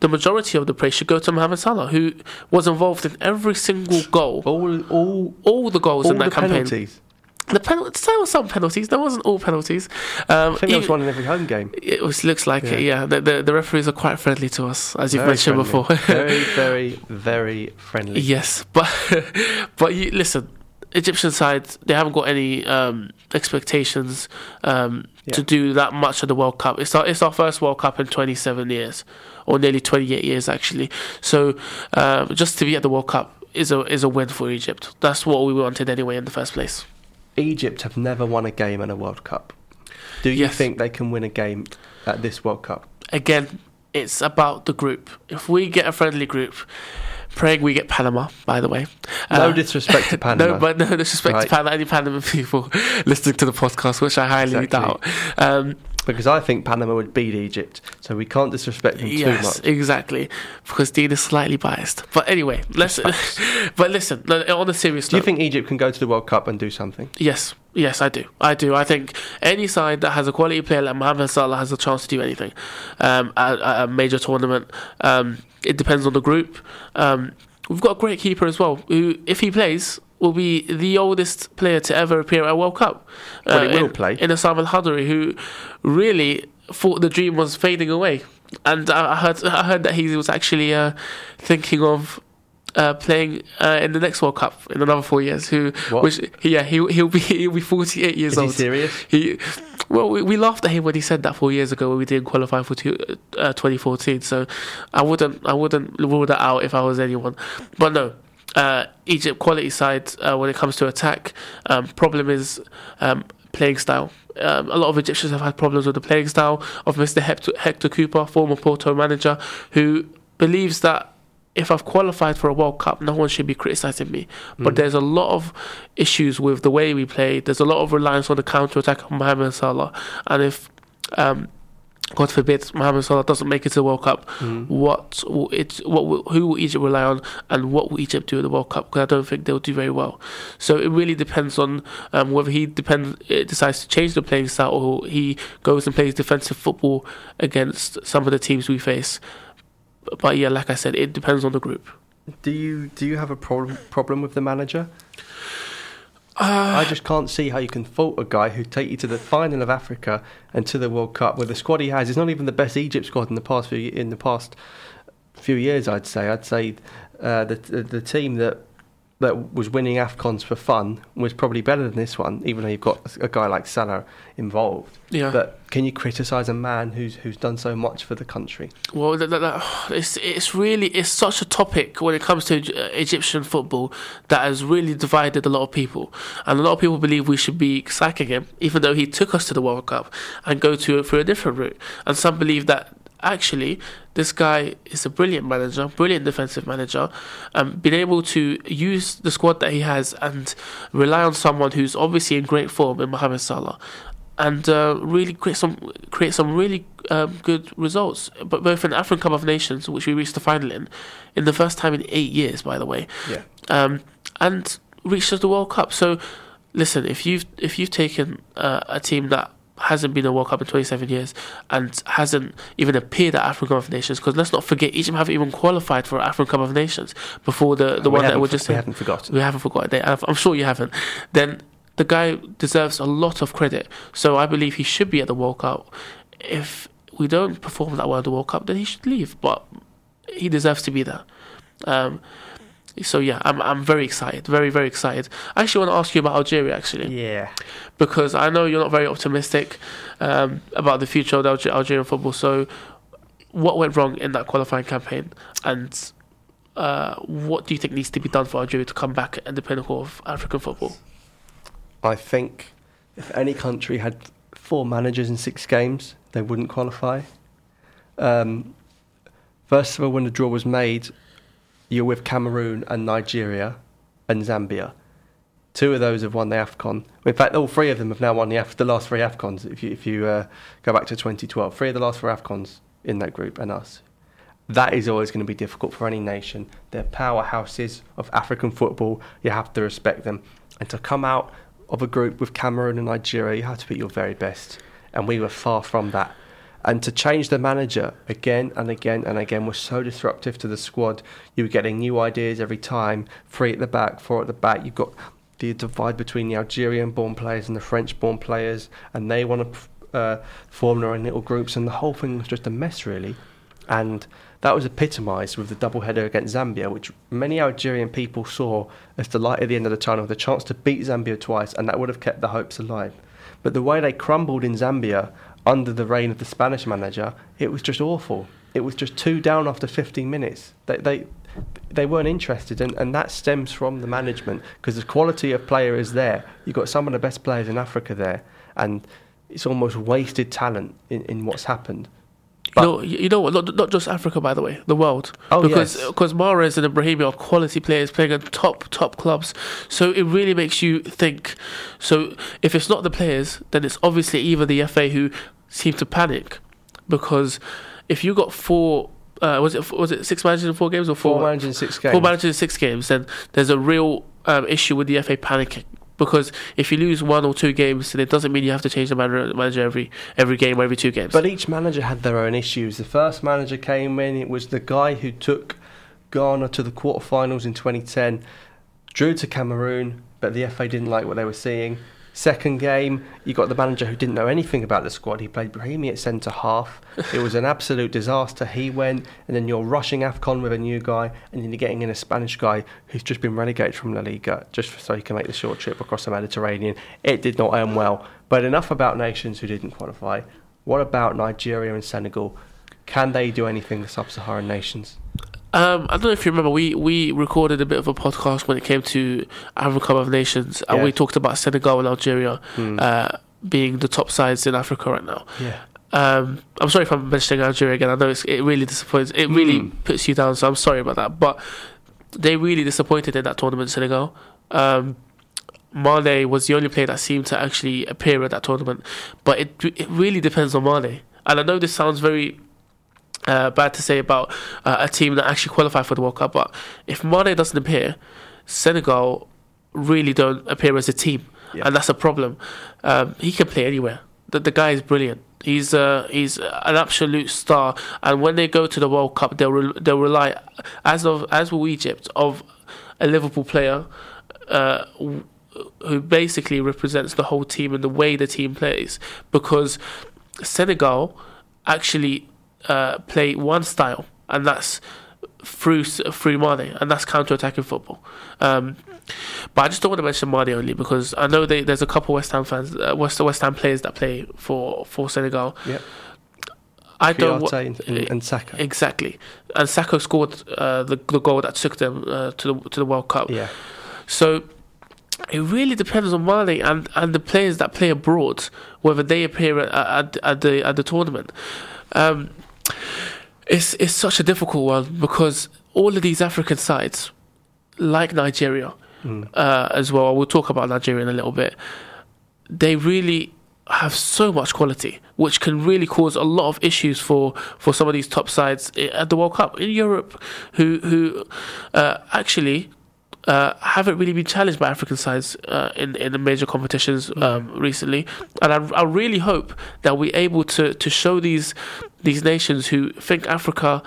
The majority of the praise should go to Mohamed Salah, who was involved in every single goal, All all all the goals all in the that campaign. penalties. The penalties, there were some penalties. There wasn't all penalties. Um, I think there was one in every home game. it was, looks like it. Yeah, the, the the referees are quite friendly to us, as you've Very mentioned friendly. before. very, very, very friendly. Yes, but but you listen, Egyptian side they haven't got any um, expectations um, to do that much of the World Cup. It's our it's our first World Cup in 27 years, or nearly 28 years actually. So um, just to be at the World Cup is a is a win for Egypt. That's what we wanted anyway in the first place. Egypt have never won a game in a World Cup. Do you Yes. think they can win a game at this World Cup? Again, it's about the group. If we get a friendly group. Praying we get Panama, by the way. No Uh, disrespect to Panama. No, but no disrespect Right. to Panama, any Panama people listening to the podcast, which I highly Exactly. doubt. Um, because I think Panama would beat Egypt, so we can't disrespect them too yes, much. exactly. Because Dean is slightly biased. But anyway, let's. but listen, on a serious note. Do you think Egypt can go to the World Cup and do something? yes, yes, I do. I do. I think any side that has a quality player like Mohamed Salah has a chance to do anything um, at, at a major tournament. Um, it depends on the group. Um, we've got a great keeper as well, who, if he plays, will be the oldest player to ever appear at a World Cup. Well, he will in, play. in Essam El Hadary, who really thought the dream was fading away. And I heard, I heard that he was actually uh, thinking of uh, playing uh, in the next World Cup in another four years. Who, What? which, yeah, he he'll be he'll be forty eight years old. Is he serious? He, well, we, we laughed at him when he said that four years ago when we didn't qualify for two, uh, 2014. So I wouldn't I wouldn't rule that out if I was anyone. But no, uh, Egypt quality side uh, when it comes to attack. Um, problem is um, playing style. Um, a lot of Egyptians have had problems with the playing style of Mr. Hector, Hector Cúper, former Porto manager, who believes that if I've qualified for a World Cup, no one should be criticising me. But there's a lot of issues with the way we play. There's a lot of reliance on the counter attack of Mohamed Salah, and if um, God forbid Mohamed Salah doesn't make it to the World Cup, what will it? What will, who will Egypt rely on, and what will Egypt do at the World Cup? Because I don't think they'll do very well. So it really depends on um, whether he depend uh, decides to change the playing style or he goes and plays defensive football against some of the teams we face. But yeah, like I said, it depends on the group. Do you do you have a problem problem with the manager? Uh, I just can't see how you can fault a guy who take you to the final of Africa and to the World Cup with the squad he has. It's not even the best Egypt squad in the past few in the past few years. I'd say. I'd say uh, the, the the team that that was winning Afcons for fun was probably better than this one, even though you've got a guy like Salah involved. yeah. But can you criticise a man who's who's done so much for the country? Well, that, that, it's it's really it's such a topic when it comes to uh, Egyptian football that has really divided a lot of people, and a lot of people believe we should be sacking him, even though he took us to the World Cup, and go to for a different route. And some believe that actually this guy is a brilliant manager, brilliant defensive manager, um, being able to use the squad that he has and rely on someone who's obviously in great form in Mohamed Salah and uh, really create some create some really um, good results. But both in the African Cup of Nations, which we reached the final in, in the first time in eight years, by the way, Yeah. um, and reached the World Cup. So, listen, if you've if you've taken uh, a team that hasn't been a World Cup in 27 years and hasn't even appeared at African Cup of Nations, because let's not forget, Egypt haven't even qualified for African Cup of Nations before the the we one that we're just we haven't forgotten. We haven't forgotten I'm sure you haven't. Then the guy deserves a lot of credit. So I believe he should be at the World Cup. If we don't perform that well at the World Cup, then he should leave. But he deserves to be there. Um, so yeah, I'm I'm very excited, very very excited. I actually want to ask you about Algeria actually Yeah. because I know you're not very optimistic um, about the future of the Alge- Algerian football. So, what went wrong in that qualifying campaign, and uh, what do you think needs to be done for Algeria to come back at the pinnacle of African football? I think if any country had four managers in six games, they wouldn't qualify. Um, first of all, when the draw was made, you're with Cameroon and Nigeria and Zambia. Two of those have won the AFCON. In fact, all three of them have now won the, Af- the last three AFCONs. If you, if you uh, go back to 2012, three of the last four AFCONs in that group and us. That is always going to be difficult for any nation. They're powerhouses of African football. You have to respect them. And to come out of a group with Cameroon and Nigeria, you have to put your very best. And we were far from that. And to change the manager again and again and again was so disruptive to the squad. You were getting new ideas every time three at the back, four at the back. You've got the divide between the Algerian born players and the French born players, and they want to uh, form their own little groups. And the whole thing was just a mess, really. And that was epitomised with the double header against Zambia, which many Algerian people saw as the light at the end of the tunnel, the chance to beat Zambia twice, and that would have kept the hopes alive. But the way they crumbled in Zambia under the reign of the Spanish manager, it was just awful. It was just two down after 15 minutes. They, they, they weren't interested, and, and that stems from the management because the quality of player is there. You've got some of the best players in Africa there, and it's almost wasted talent in, in what's happened. You know, you know what? Not, not just Africa, by the way, the world. Oh, because yes. because Mahrez and Ibrahimi are quality players playing at top top clubs. So it really makes you think. So if it's not the players, then it's obviously either the FA who seem to panic, because if you got four. Uh, was it was it six managers in four games or four? Four managers in six games. Four managers in six games, then there's a real um, issue with the FA panicking because if you lose one or two games, then it doesn't mean you have to change the manager, every every game or every two games. But each manager had their own issues. The first manager came in, it was the guy who took Ghana to the quarterfinals in 2010, drew to Cameroon, but the FA didn't like what they were seeing. Second game, you got the manager who didn't know anything about the squad. He played Brahimi at centre half. It was an absolute disaster. He went, and then you're rushing AFCON with a new guy, and then you're getting in a Spanish guy who's just been relegated from La Liga just so he can make the short trip across the Mediterranean. It did not end well. But enough about nations who didn't qualify. What about Nigeria and Senegal? Can they do anything, the sub Saharan nations? Um, I don't know if you remember, we, we recorded a bit of a podcast when it came to African Cup of Nations, and Yeah. we talked about Senegal and Algeria Hmm. uh, being the top sides in Africa right now. Yeah. Um, I'm sorry if I'm mentioning Algeria again. I know it's, it really disappoints. It really Hmm. puts you down. So I'm sorry about that. But they really disappointed in that tournament, Senegal. Um, Mane was the only player that seemed to actually appear at that tournament, but it it really depends on Mane. And I know this sounds very uh, bad to say about uh, a team that actually qualified for the World Cup, but if Mane doesn't appear, Senegal really don't appear as a team, Yeah. and that's a problem. Um, he can play anywhere. The, the guy is brilliant. He's uh, he's an absolute star, and when they go to the World Cup, they'll re- they'll rely, as of as will Egypt, of a Liverpool player. Uh, who basically represents the whole team and the way the team plays because Senegal actually uh, play one style and that's through through Mane and that's counter attacking football. Um, but I just don't want to mention Mane only because I know they, there's a couple West Ham fans, uh, West West Ham players that play for for Senegal. Yep. I don't wa- and, and, and Sakho. exactly, and Sakho scored uh, the the goal that took them uh, to the to the World Cup. Yeah. So it really depends on Mane and, and the players that play abroad, whether they appear at, at, at the at the tournament. Um, it's it's such a difficult one because all of these African sides, like Nigeria, Mm. uh, as well. We'll talk about Nigeria in a little bit. They really have so much quality, which can really cause a lot of issues for, for some of these top sides at the World Cup in Europe, who who uh, actually uh, haven't really been challenged by African sides uh, in in the major competitions um, recently, and I, I really hope that we're able to to show these these nations who think Africa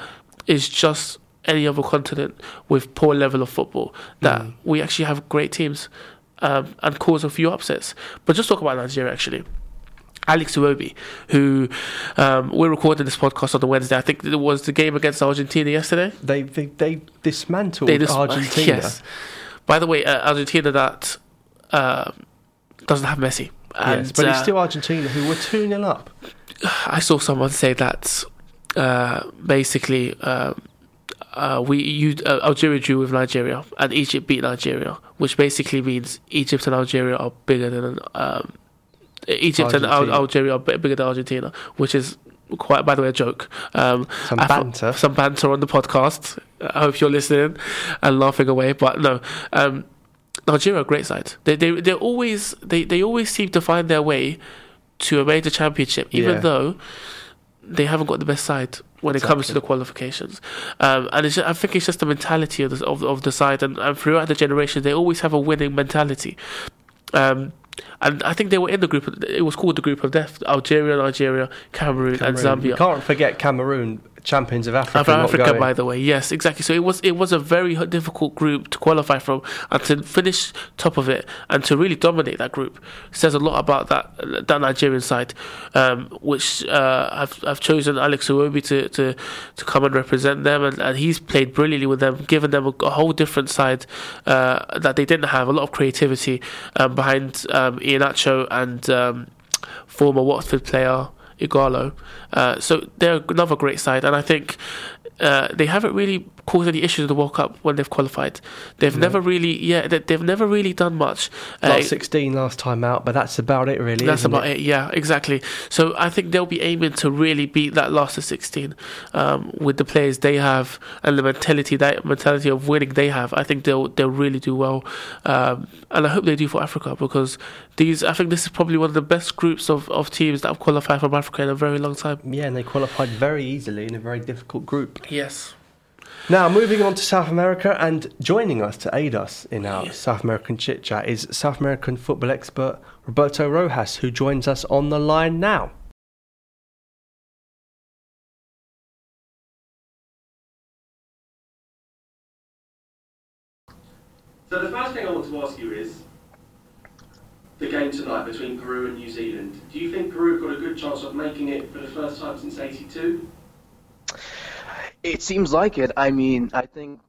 is just any other continent with poor level of football that Mm. we actually have great teams um, and cause a few upsets. But just talk about Nigeria actually. Alex Iwobi, who um, we're recording this podcast on the Wednesday. I think it was the game against Argentina yesterday. They they, they dismantled They Argentina. Yes. By the way, uh, Argentina that uh, doesn't have Messi. And, yes, but it's uh, still Argentina who were 2 0 up. I saw someone say that uh, basically uh, uh, we you, uh, Algeria drew with Nigeria and Egypt beat Nigeria, which basically means Egypt and Algeria are bigger than um, Egypt and Al- Algeria are bigger than Argentina, which is quite, by the way, a joke. Um, Some banter. some banter on the podcast. I hope you're listening and laughing away. But no, um, Nigeria great side. They they they always they, they always seem to find their way to a major championship, even Yeah. though they haven't got the best side when it comes to the qualifications. Um, and it's just, I think it's just the mentality of the of, of the side, and, and throughout the generation, they always have a winning mentality. Um, and I think they were in the group. It was called the group of death: Algeria, Nigeria, Cameroon, and Zambia. You can't forget Cameroon, champions of Africa. Of Africa, by the way, yes, exactly. So it was it was a very difficult group to qualify from, and to finish top of it and to really dominate that group says a lot about that that Nigerian side, um, which uh, I've I've chosen Alex Iwobi to, to to come and represent them, and, and he's played brilliantly with them, given them a, a whole different side uh, that they didn't have, a lot of creativity um, behind um, Iheanacho and um, former Watford player Ighalo. Uh, so they're another great side, and I think uh, they haven't really caused any issues in the World Cup when they've qualified. They've No. never really, yeah, they, they've never really done much. Uh, 16 last time out, but that's about it, really. that's about it? Yeah, exactly. So I think they'll be aiming to really beat that last of sixteen um, with the players they have and the mentality that mentality of winning they have. I think they'll they'll really do well, um, and I hope they do for Africa because these. I think this is probably one of the best groups of, of teams that have qualified from Africa in a very long time. Yeah, and they qualified very easily in a very difficult group. Yes. Now, moving on to South America, and joining us to aid us in our Yeah. South American chit chat is South American football expert Roberto Rojas, who joins us on the line now. So the first thing I want to ask you is the game tonight between Peru and New Zealand. Do you think Peru have got a good chance of making it for the first time since '82? It seems like it. I mean, I think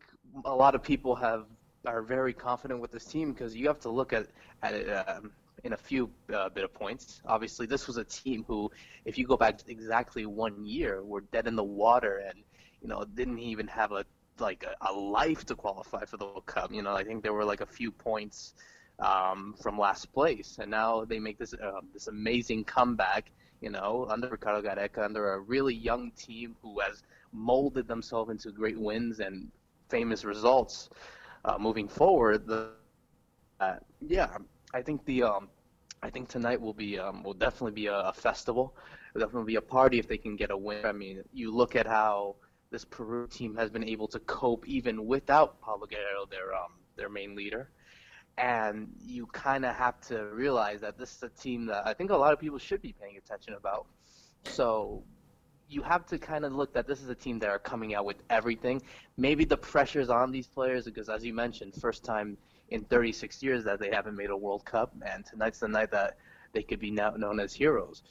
a lot of people have are very confident with this team because you have to look at at it um, in a few uh, bit of points. Obviously, this was a team who, if you go back exactly one year, were dead in the water and you know didn't even have a like a, a life to qualify for the World Cup. You know, I think there were like a few points um, from last place, and now they make this uh, this amazing comeback. You know, under Ricardo Gareca, under a really young team who has molded themselves into great wins and famous results uh, moving forward. The uh, yeah, I think the um, I think tonight will be um, will definitely be a, a festival. It'll definitely be a party if they can get a win. I mean, you look at how this Peru team has been able to cope even without Paolo Guerrero, their um, their main leader. And you kind of have to realize that this is a team that I think a lot of people should be paying attention about. So you have to kind of look that this is a team that are coming out with everything. Maybe the pressure's on these players because, as you mentioned, first time in 36 years that they haven't made a World Cup, and tonight's the night that they could be now known as heroes.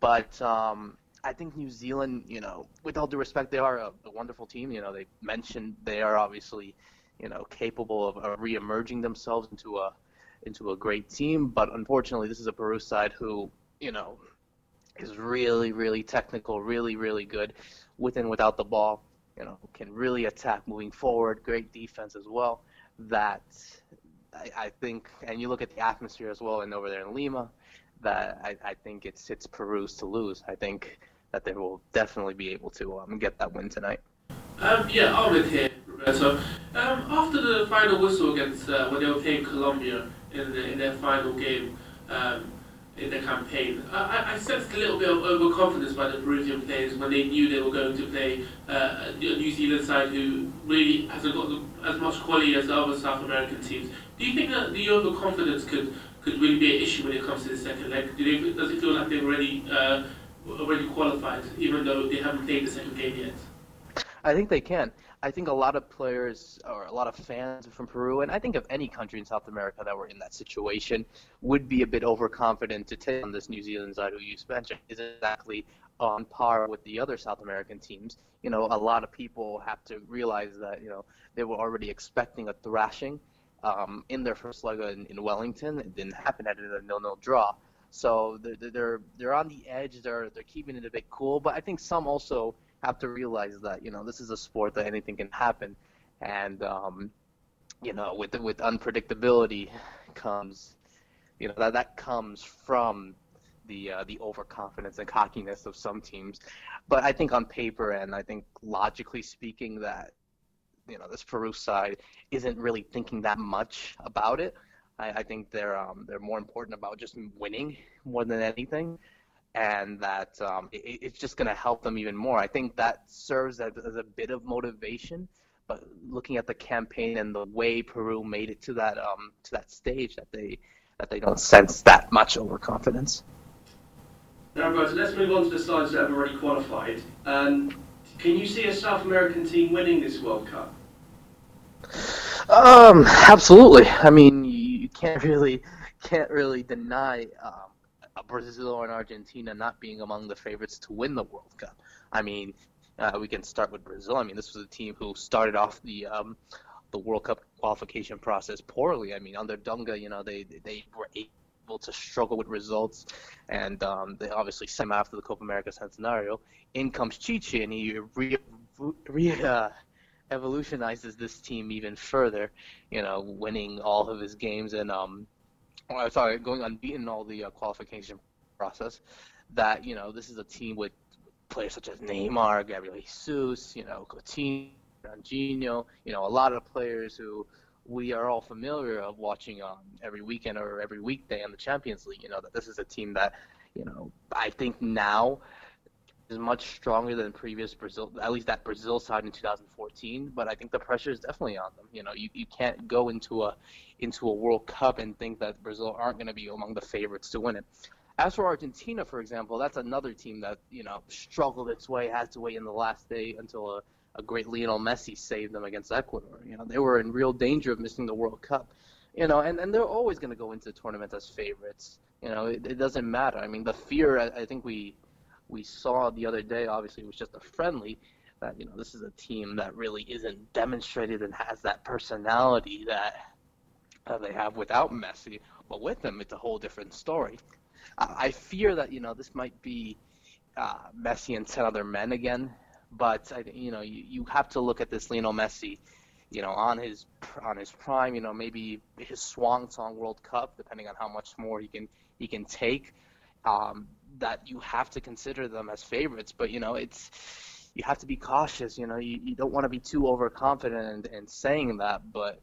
But um, I think New Zealand, you know, with all due respect, they are a, a wonderful team. You know, they mentioned they are obviously, you know, capable of, of re-emerging themselves into a into a great team. But unfortunately, this is a Peru side who, you know, is really, really technical, really, really good with and without the ball. You know, can really attack moving forward. Great defense as well. That I, I think, and you look at the atmosphere as well, and over there in Lima, that I, I think it's it's Peru's to lose. I think that they will definitely be able to um, get that win tonight. Um, yeah, Ahmed here, Roberto. Um, after the final whistle against uh, when they were playing Colombia in, the, in their final game, um, in the campaign. I, I sensed a little bit of overconfidence by the Peruvian players when they knew they were going to play uh, a New Zealand side who really hasn't got the, as much quality as the other South American teams. Do you think that the overconfidence could, could really be an issue when it comes to the second leg? Do they, does it feel like they've already uh, already qualified, even though they haven't played the second game yet? I think they can. I think a lot of players or a lot of fans from Peru, and I think of any country in South America that were in that situation, would be a bit overconfident to take on this New Zealand side who you mentioned is exactly on par with the other South American teams. You know, a lot of people have to realize that you know they were already expecting a thrashing um, in their first leg in, in Wellington. It didn't happen. It a nil-nil draw. So they're, they're they're on the edge. They're they're keeping it a bit cool. But I think some also have to realize that you know this is a sport that anything can happen, and um, you know with with unpredictability comes, you know that that comes from the uh, the overconfidence and cockiness of some teams. But I think on paper and I think logically speaking that you know this Peru side isn't really thinking that much about it. I, I think they're um, they're more important about just winning more than anything and that um, it, it's just going to help them even more. I think that serves as, as, a bit of motivation. But looking at the campaign and the way Peru made it to that um, to that stage, that they that they don't sense that much overconfidence. Now, guys, let's move on to the sides that have already qualified. Um, can you see a South American team winning this World Cup? Um, absolutely. I mean, you, you can't really can't really deny um, Brazil and Argentina not being among the favorites to win the World Cup. I mean, uh, we can start with Brazil. I mean, this was a team who started off the um, the World Cup qualification process poorly. I mean, under Dunga, you know, they they were able to struggle with results, and um, they obviously sent after the Copa America Centenario. In comes Tite, and he re, re uh, evolutionizes this team even further. You know, winning all of his games and um, oh, sorry, going unbeaten all the uh, qualification process. That you know, this is a team with players such as Neymar, Gabriel Jesus, you know, Coutinho, Angelino, you know, a lot of players who we are all familiar of watching um, every weekend or every weekday in the Champions League. You know that this is a team that, you know, I think now is much stronger than previous Brazil, at least that Brazil side in 2014. But I think the pressure is definitely on them. You know, you, you can't go into a into a World Cup and think that Brazil aren't going to be among the favorites to win it. As for Argentina, for example, that's another team that you know struggled its way, had to wait in the last day until a, a great Lionel Messi saved them against Ecuador. You know, they were in real danger of missing the World Cup. You know, and, and they're always going to go into the tournament as favorites. You know, it, it doesn't matter. I mean, the fear I, I think we we saw the other day, obviously, it was just a friendly. That you know, this is a team that really isn't demonstrated and has that personality that uh, they have without Messi. But with him, it's a whole different story. Uh, I fear that you know this might be uh, Messi and ten other men again. But I, you know, you, you have to look at this Lionel Messi, you know, on his on his prime. You know, maybe his swan song World Cup, depending on how much more he can he can take. Um, that you have to consider them as favorites. But you know, it's you have to be cautious. You know, you, you don't want to be too overconfident in, in saying that. But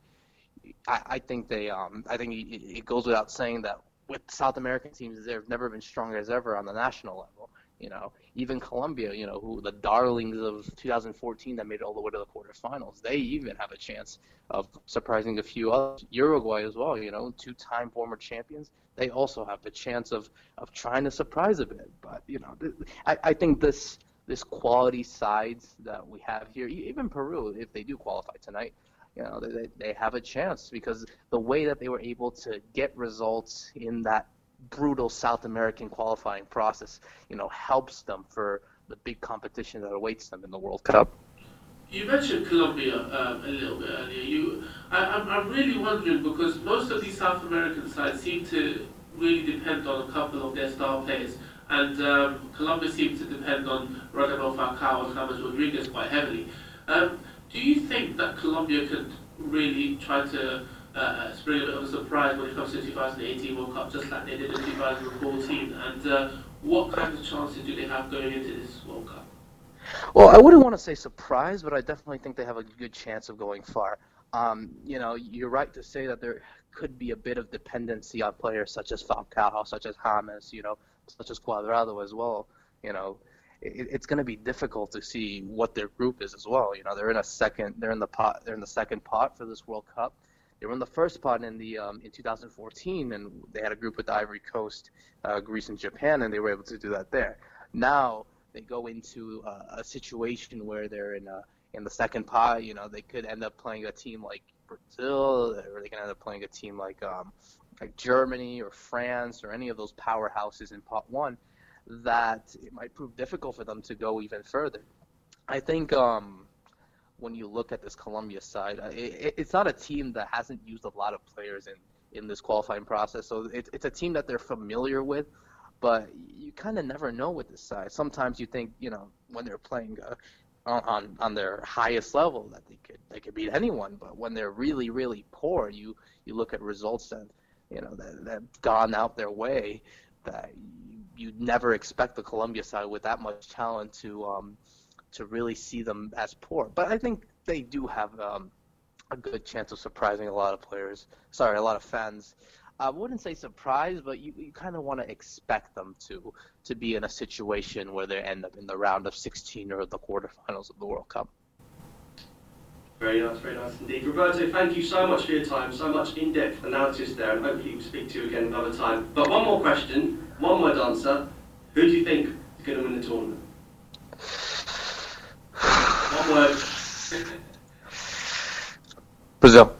I, I think they, um, I think it, it goes without saying that with South American teams, they've never been stronger as ever on the national level. You know, even Colombia, you know, who the darlings of 2014 that made it all the way to the quarterfinals, they even have a chance of surprising a few others. Uruguay as well, you know, two-time former champions, they also have the chance of of trying to surprise a bit. But you know, I, I think this this quality sides that we have here, even Peru, if they do qualify tonight, you know, they, they have a chance because the way that they were able to get results in that brutal South American qualifying process, you know, helps them for the big competition that awaits them in the World Cup. You mentioned Colombia um, a little bit earlier. You, I, am I'm really wondering because most of these South American sides seem to really depend on a couple of their star players, and um, Colombia seems to depend on Radamel Falcao and James Rodriguez quite heavily. Um, do you think that Colombia could really try to uh, spring a bit of a surprise when it comes to the 2018 World Cup, just like they did in 2014? And uh, what kind of chances do they have going into this World Cup? Well, I wouldn't want to say surprise, but I definitely think they have a good chance of going far. Um, you know, you're right to say that they're could be a bit of dependency on players such as Falcao, such as James, you know, such as Cuadrado as well. You know, it, it's going to be difficult to see what their group is as well. You know, they're in a second, they're in the pot, they're in the second pot for this World Cup. They were in the first pot in the um, in 2014, and they had a group with Ivory Coast, uh, Greece, and Japan, and they were able to do that there. Now they go into uh, a situation where they're in a, in the second pot. You know, they could end up playing a team like Brazil, or they can end up playing a team like um, like Germany or France or any of those powerhouses in pot one. That it might prove difficult for them to go even further. I think um, when you look at this Colombia side, uh, it, it's not a team that hasn't used a lot of players in, in this qualifying process. So it, it's a team that they're familiar with, but you kind of never know with this side. Sometimes you think, you know, when they're playing uh, on on their highest level that they could they could beat anyone, but when they're really really poor, you you look at results that you know that have gone out their way that you'd never expect the Columbia side with that much talent to um, to really see them as poor. But I think they do have um, a good chance of surprising a lot of players. Sorry, a lot of fans. I wouldn't say surprise, but you, you kind of want to expect them to to be in a situation where they end up in the round of 16 or the quarterfinals of the World Cup. Very nice, very nice indeed. Roberto, thank you so much for your time, so much in-depth analysis there, and hopefully we'll speak to you again another time. But one more question, one word answer. Who do you think is going to win the tournament? One word. Brazil.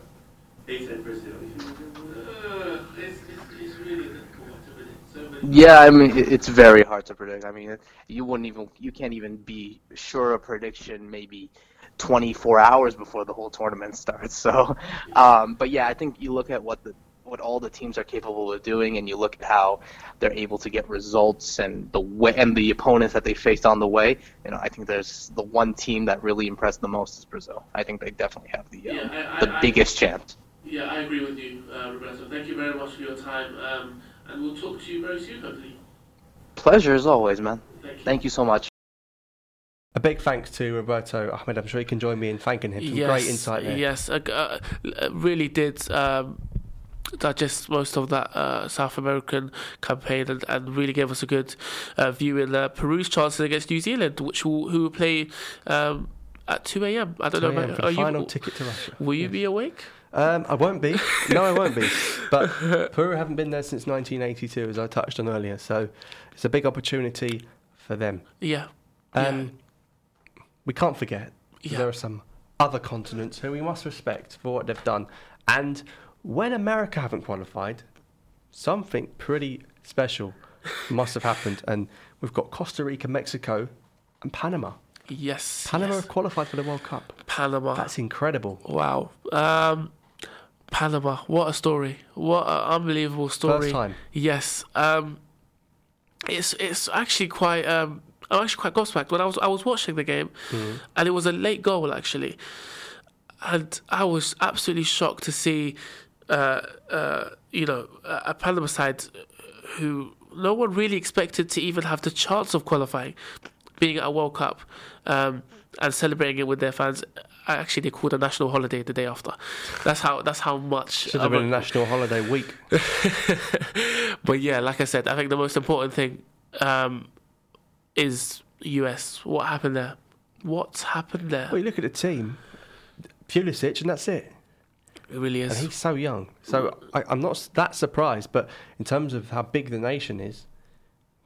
he said Brazil. Uh, it's, it's, it's really difficult to predict. So Yeah, I mean it's very hard to predict. I mean, you wouldn't even you can't even be sure a prediction maybe 24 hours before the whole tournament starts. So, um, but yeah, I think you look at what the what all the teams are capable of doing, and you look at how they're able to get results and the way and the opponents that they faced on the way. You know, I think there's the one team that really impressed the most is Brazil. I think they definitely have the um, Yeah, I- the I- I- biggest chance. Yeah, I agree with you, uh, Roberto. Thank you very much for your time, um, and we'll talk to you very soon, hopefully. Pleasure as always, man. Thank you. Thank you so much. A big thanks to Roberto Ahmed. I'm sure you can join me in thanking him. Some great insight there. Yes, uh, uh, really did um, digest most of that uh, South American campaign and, and really gave us a good uh, view in uh, Peru's chances against New Zealand, which will, who will play um, at 2 a.m. I don't 2 know. About, the final you, ticket to Russia. will you Yes. be awake? Um, I won't be. No, I won't be. But Peru haven't been there since 1982, as I touched on earlier. So it's a big opportunity for them. Yeah. Um, We can't forget Yeah. there are some other continents who we must respect for what they've done. And when America haven't qualified, something pretty special must have happened. And we've got Costa Rica, Mexico, and Panama. Yes. Panama yes. have qualified for the World Cup. Panama. That's incredible. Wow. Um, Panama. What a story. What an unbelievable story. First time. Yes. Um, it's it's actually quite. Um, I'm actually quite gobsmacked when I was I was watching the game, Mm-hmm. and it was a late goal actually, and I was absolutely shocked to see, uh, uh, you know, a Panama side who no one really expected to even have the chance of qualifying, being at a World Cup, um, and celebrating it with their fans. Actually, they called a national holiday the day after. That's how. That's how much. Should have been a national holiday week. but yeah, like I said, I think the most important thing um, is US. What happened there? What's happened there? Well, you look at the team, Pulisic, and that's it. It really is. And he's so young. So I, I'm not that surprised. But in terms of how big the nation is,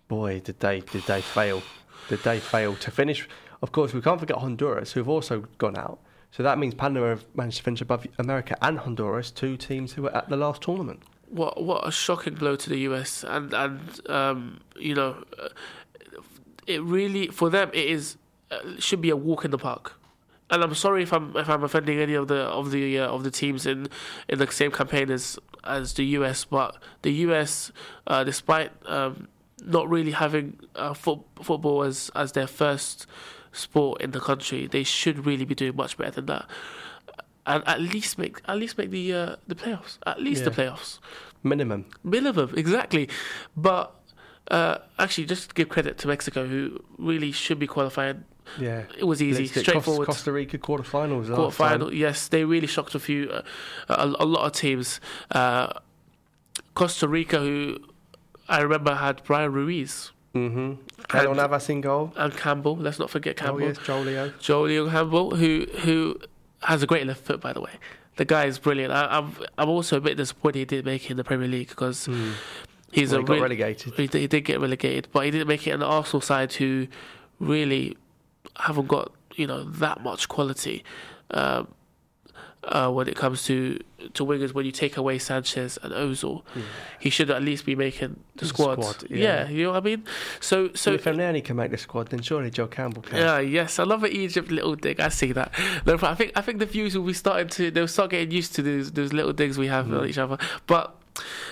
boy, did they did they fail? Did they fail to finish? Of course, we can't forget Honduras, who have also gone out. So that means Panama have managed to finish above America and Honduras, two teams who were at the last tournament. What what a shocking blow to the US, and and um, you know, it really for them it is uh, should be a walk in the park. And I'm sorry if I'm if I'm offending any of the of the uh, of the teams in in the same campaign as as the US, but the US, uh, despite um, not really having uh, foot, football as as their first sport in the country, they should really be doing much better than that, and at least make at least make the uh, the playoffs, at least the playoffs. Minimum. minimum exactly. But uh, actually just to give credit to mexico who really should be qualifying Yeah. It was easy, straightforward. Costa, Rica quarterfinals. quarterfinal. Yes, they really shocked a few, uh, a, a lot of teams. Uh, Costa Rica, who I remember had Bryan Ruiz Mm-hmm. And- Navas in goal. and Campbell. Let's not forget Oh Campbell, yes, Jolio. Joel Campbell, who who has a great left foot, by the way. The guy is brilliant. I, I'm I'm also a bit disappointed he didn't make it in the Premier League because he's Well, a he got real- relegated. He did, he did get relegated, but he didn't make it in the Arsenal side, who really haven't got you know that much quality um, uh, when it comes to to wingers. When you take away Sanchez and Ozil, he should at least be making the The squad. squad, yeah. yeah. you know what I mean. So So if Elneny can make the squad, then surely Joel Campbell can. yeah, yes, I love an Egypt little dig. I see that. No, I think I think the views will be starting to they'll start getting used to those those little digs we have on each other. But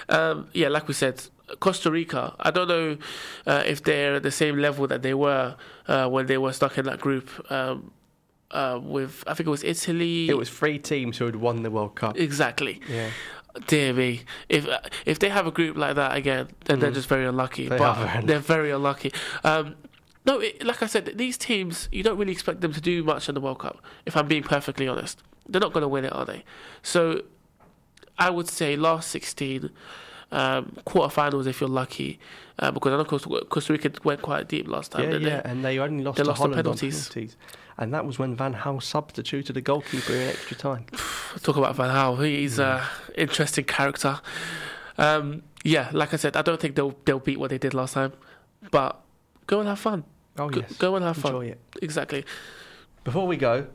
um, yeah, like we said, Costa Rica. I don't know uh, if they're at the same level that they were uh, when they were stuck in that group um, uh, with. I think it was Italy. It was three teams who had won the World Cup. exactly. Yeah. Dear me, if uh, if they have a group like that again, then they're just very unlucky. Mm. They but are very they're very unlucky. Um, no, it, like I said, these teams you don't really expect them to do much in the World Cup. If I'm being perfectly honest, they're not going to win it, are they? So I would say last 16 um, quarterfinals if you're lucky, uh, because I know Costa, Costa Rica went quite deep last time. Yeah, yeah, they? and they only lost They to lost Holland penalties. penalties, and that was when Van Gaal substituted a goalkeeper in extra time. Talk about Van Gaal. He's an interesting character. Um, yeah, like I said, I don't think they'll they'll beat what they did last time, but go and have fun. Oh Go, yes, go and have fun. enjoy it. Exactly. Before we go,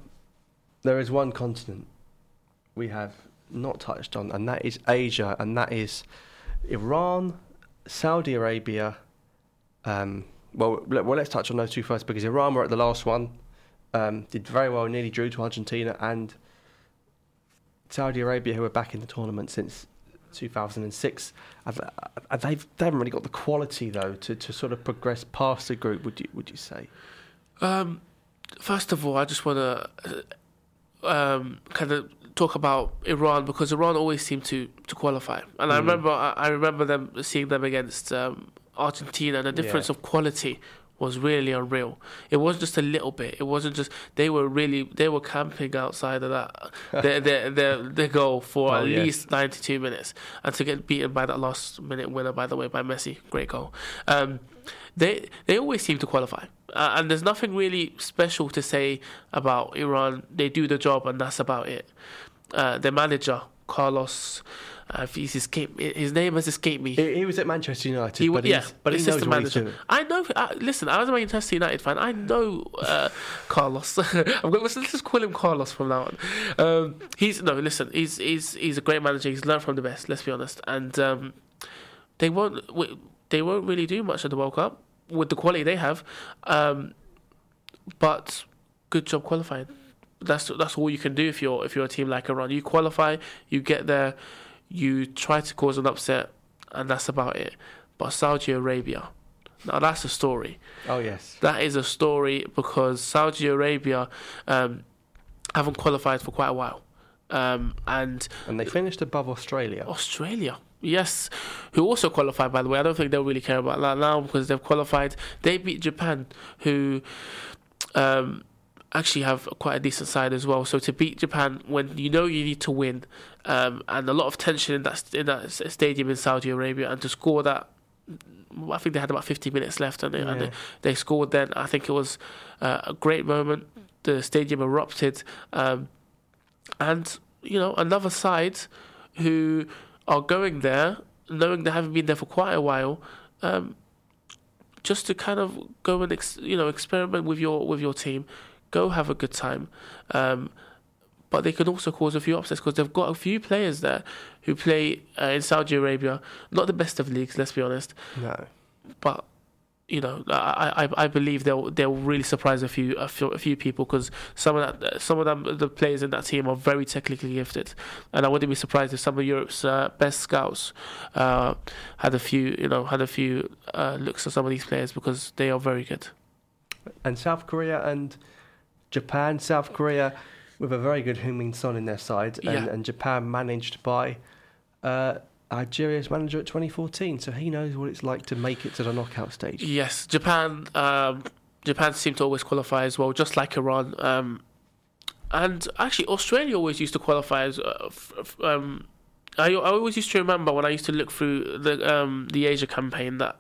there is one continent we have not touched on, and that is Asia, and that is Iran, Saudi Arabia. Um, well, let, well, let's touch on those two first because Iran were at the last one, um, did very well, nearly drew to Argentina, and Saudi Arabia, who were back in the tournament since 2006, have, uh, they've, they haven't really got the quality though to, to sort of progress past the group. Would you would you say? Um, first of all, I just want to um, kind of talk about Iran because Iran always seem to, to qualify, and I Mm. remember I, I remember them seeing them against um, Argentina, and the difference Yeah. of quality was really unreal. It wasn't just a little bit. It wasn't just they were really they were camping outside of that their their their, their goal for Oh, at yes. least ninety two minutes, and to get beaten by that last minute winner, by the way, by Messi, great goal. Um, they they always seem to qualify, uh, and there's nothing really special to say about Iran. They do the job, and that's about it. Uh, their manager Carlos, uh, he's escaped, his name has escaped me. He, he was at Manchester United, He, but yeah, he's, but he knows assistant what he's manager. I know. Uh, listen, I was a Manchester United fan. I know uh, Carlos. I'm going, let's, let's just call him Carlos from now on. Um, he's no. Listen, he's he's he's a great manager. He's learned from the best. Let's be honest. And um, they won't they won't really do much at the World Cup with the quality they have. Um, but good job qualifying. That's that's all you can do if you're if you're a team like Iran. You qualify, you get there, you try to cause an upset, and that's about it. But Saudi Arabia, now that's a story. Oh yes, That is a story because Saudi Arabia um, haven't qualified for quite a while, um, and and they finished above Australia. Australia, yes, who also qualified. By the way, I don't think they'll really care about that now because they've qualified. They beat Japan, who um, actually have quite a decent side as well. So to beat Japan when you know you need to win, um, and a lot of tension in that in that stadium in Saudi Arabia, and to score that. I think they had about 50 minutes left, and they, and they, they scored. Then I think it was uh, a great moment. The stadium erupted, um, and you know another side who are going there, knowing they haven't been there for quite a while, um, just to kind of go and ex- you know experiment with your with your team, go have a good time. Um, but they can also cause a few upsets because they've got a few players there who play uh, in Saudi Arabia, not the best of leagues, let's be honest. No, But you know, I, I, I believe they'll they'll really surprise a few a few, a few people because some of that some of them the players in that team are very technically gifted, and I wouldn't be surprised if some of Europe's uh, best scouts uh, had a few you know had a few uh, looks at some of these players because they are very good. and South Korea and Japan. South Korea with a very good Heung-min Son in their side, and, Yeah. and Japan managed by uh, Algeria's manager at 2014, so he knows what it's like to make it to the knockout stage. Yes, Japan. Um, Japan seem to always qualify as well, just like Iran. Um, and actually, Australia always used to qualify as. Uh, f- f- um, I, I always used to remember when I used to look through the um, the Asia campaign that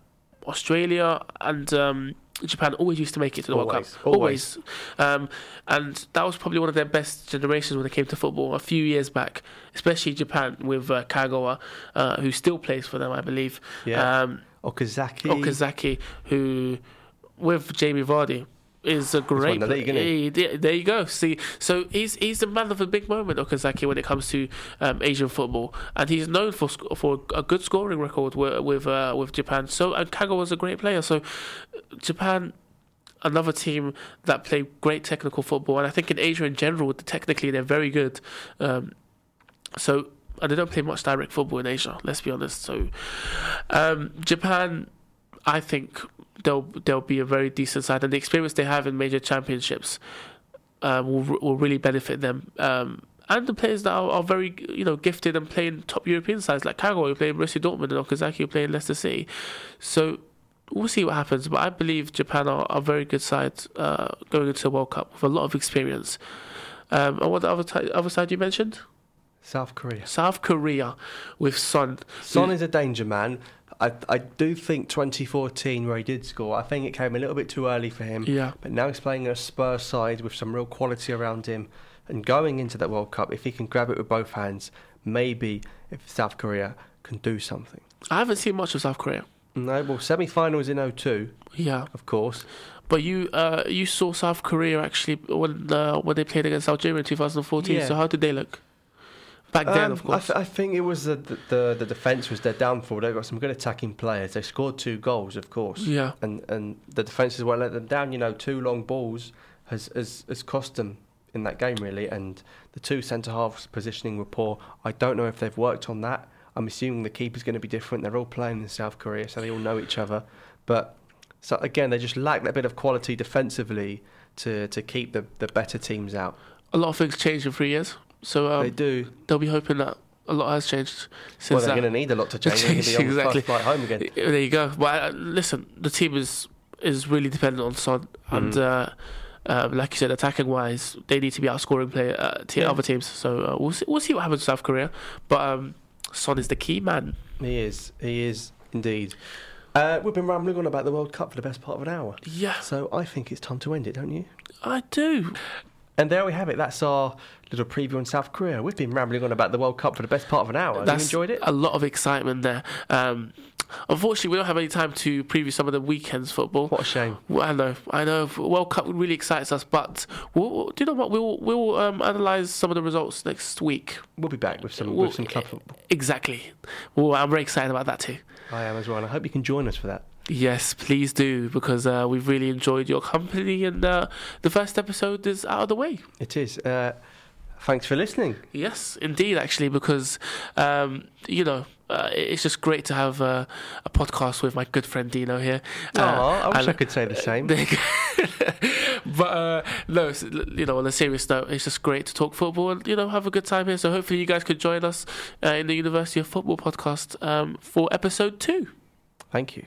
Australia and um, Japan always used to make it to the World Always, Cup. always. Um, and that was probably one of their best generations when it came to football a few years back, especially Japan with uh, Kagawa, uh, who still plays for them, I believe. Yeah. Um, Okazaki. Okazaki, who with Jamie Vardy is a great. the league, he? There you go. See, so he's he's the man of a big moment, Okazaki, when it comes to um, Asian football, and he's known for for a good scoring record with with, uh, with Japan. So and Kagawa was a great player. So Japan. Another team that play great technical football, and I think in Asia in general, technically they're very good. Um, so and they don't play much direct football in Asia. Let's be honest. So um, Japan, I think they'll they'll be a very decent side, and the experience they have in major championships uh, will will really benefit them. Um, and the players that are, are very you know gifted and playing top European sides like Kagawa, who play Borussia Dortmund, and Okazaki, who play in Leicester City. So we'll see what happens. But I believe Japan are a very good side uh, going into the World Cup with a lot of experience. Um, and what the other ti- other side you mentioned? South Korea. South Korea with Son. Son is a danger man. I, I do think 2014, where he did score, I think it came a little bit too early for him. Yeah. But now he's playing a Spurs side with some real quality around him. And going into that World Cup, if he can grab it with both hands, maybe if South Korea can do something. I haven't seen much of South Korea. No, well, semi finals in 02, Yeah, of course. but you uh, you saw South Korea actually when uh, when they played against Algeria in 2014. Yeah. So how did they look? Back then, Um, of I, course. th- I think it was the, the the defence was their downfall. They've got some good attacking players. They scored two goals, of course. Yeah. And and the defence as well let them down. You know, two long balls has has, has cost them in that game really. And the two centre halves positioning were poor. I don't know if they've worked on that. I'm assuming the keeper's going to be different. They're all playing in South Korea, so they all know each other. But so again, they just lack that bit of quality defensively to to keep the the better teams out. a lot of things changed in three years. So um, they do. they'll be hoping that a lot has changed since Well, they're going to need a lot to change. They're to Exactly. flight home again. There you go. But uh, listen, the team is is really dependent on Son, and Mm. uh, um, like you said, attacking wise, they need to be outscoring player uh, te- Yeah. other teams. So uh, we'll see, we'll see what happens to South Korea. But um, Son is the key man. He is. He is indeed. Uh, we've been rambling on about the World Cup for the best part of an hour. Yeah, So I think it's time to end it, don't you? I do. And there we have it. That's our little preview on South Korea. We've been rambling on about the World Cup for the best part of an hour. Have you enjoyed it? A lot of excitement there. Um, unfortunately, we don't have any time to preview some of the weekends football. What a shame. I know, I know. World Cup really excites us, but we'll, do you know what? We'll we'll um, analyze some of the results next week. We'll be back with some, Well, with some club football. Exactly. Well, I'm very excited about that too. I am as well, and I hope you can join us for that. Yes, please do because uh, we've really enjoyed your company, and uh, the first episode is out of the way. It is. Uh, thanks for listening. Yes, indeed, actually, because um, you know uh, it's just great to have uh, a podcast with my good friend Dino here. Uh, Aw, I wish and- I could say the same. There you go. but uh, no, you know, on a serious note, it's just great to talk football and you know have a good time here. So hopefully you guys could join us uh, in the University of Football podcast um, for episode two. Thank you.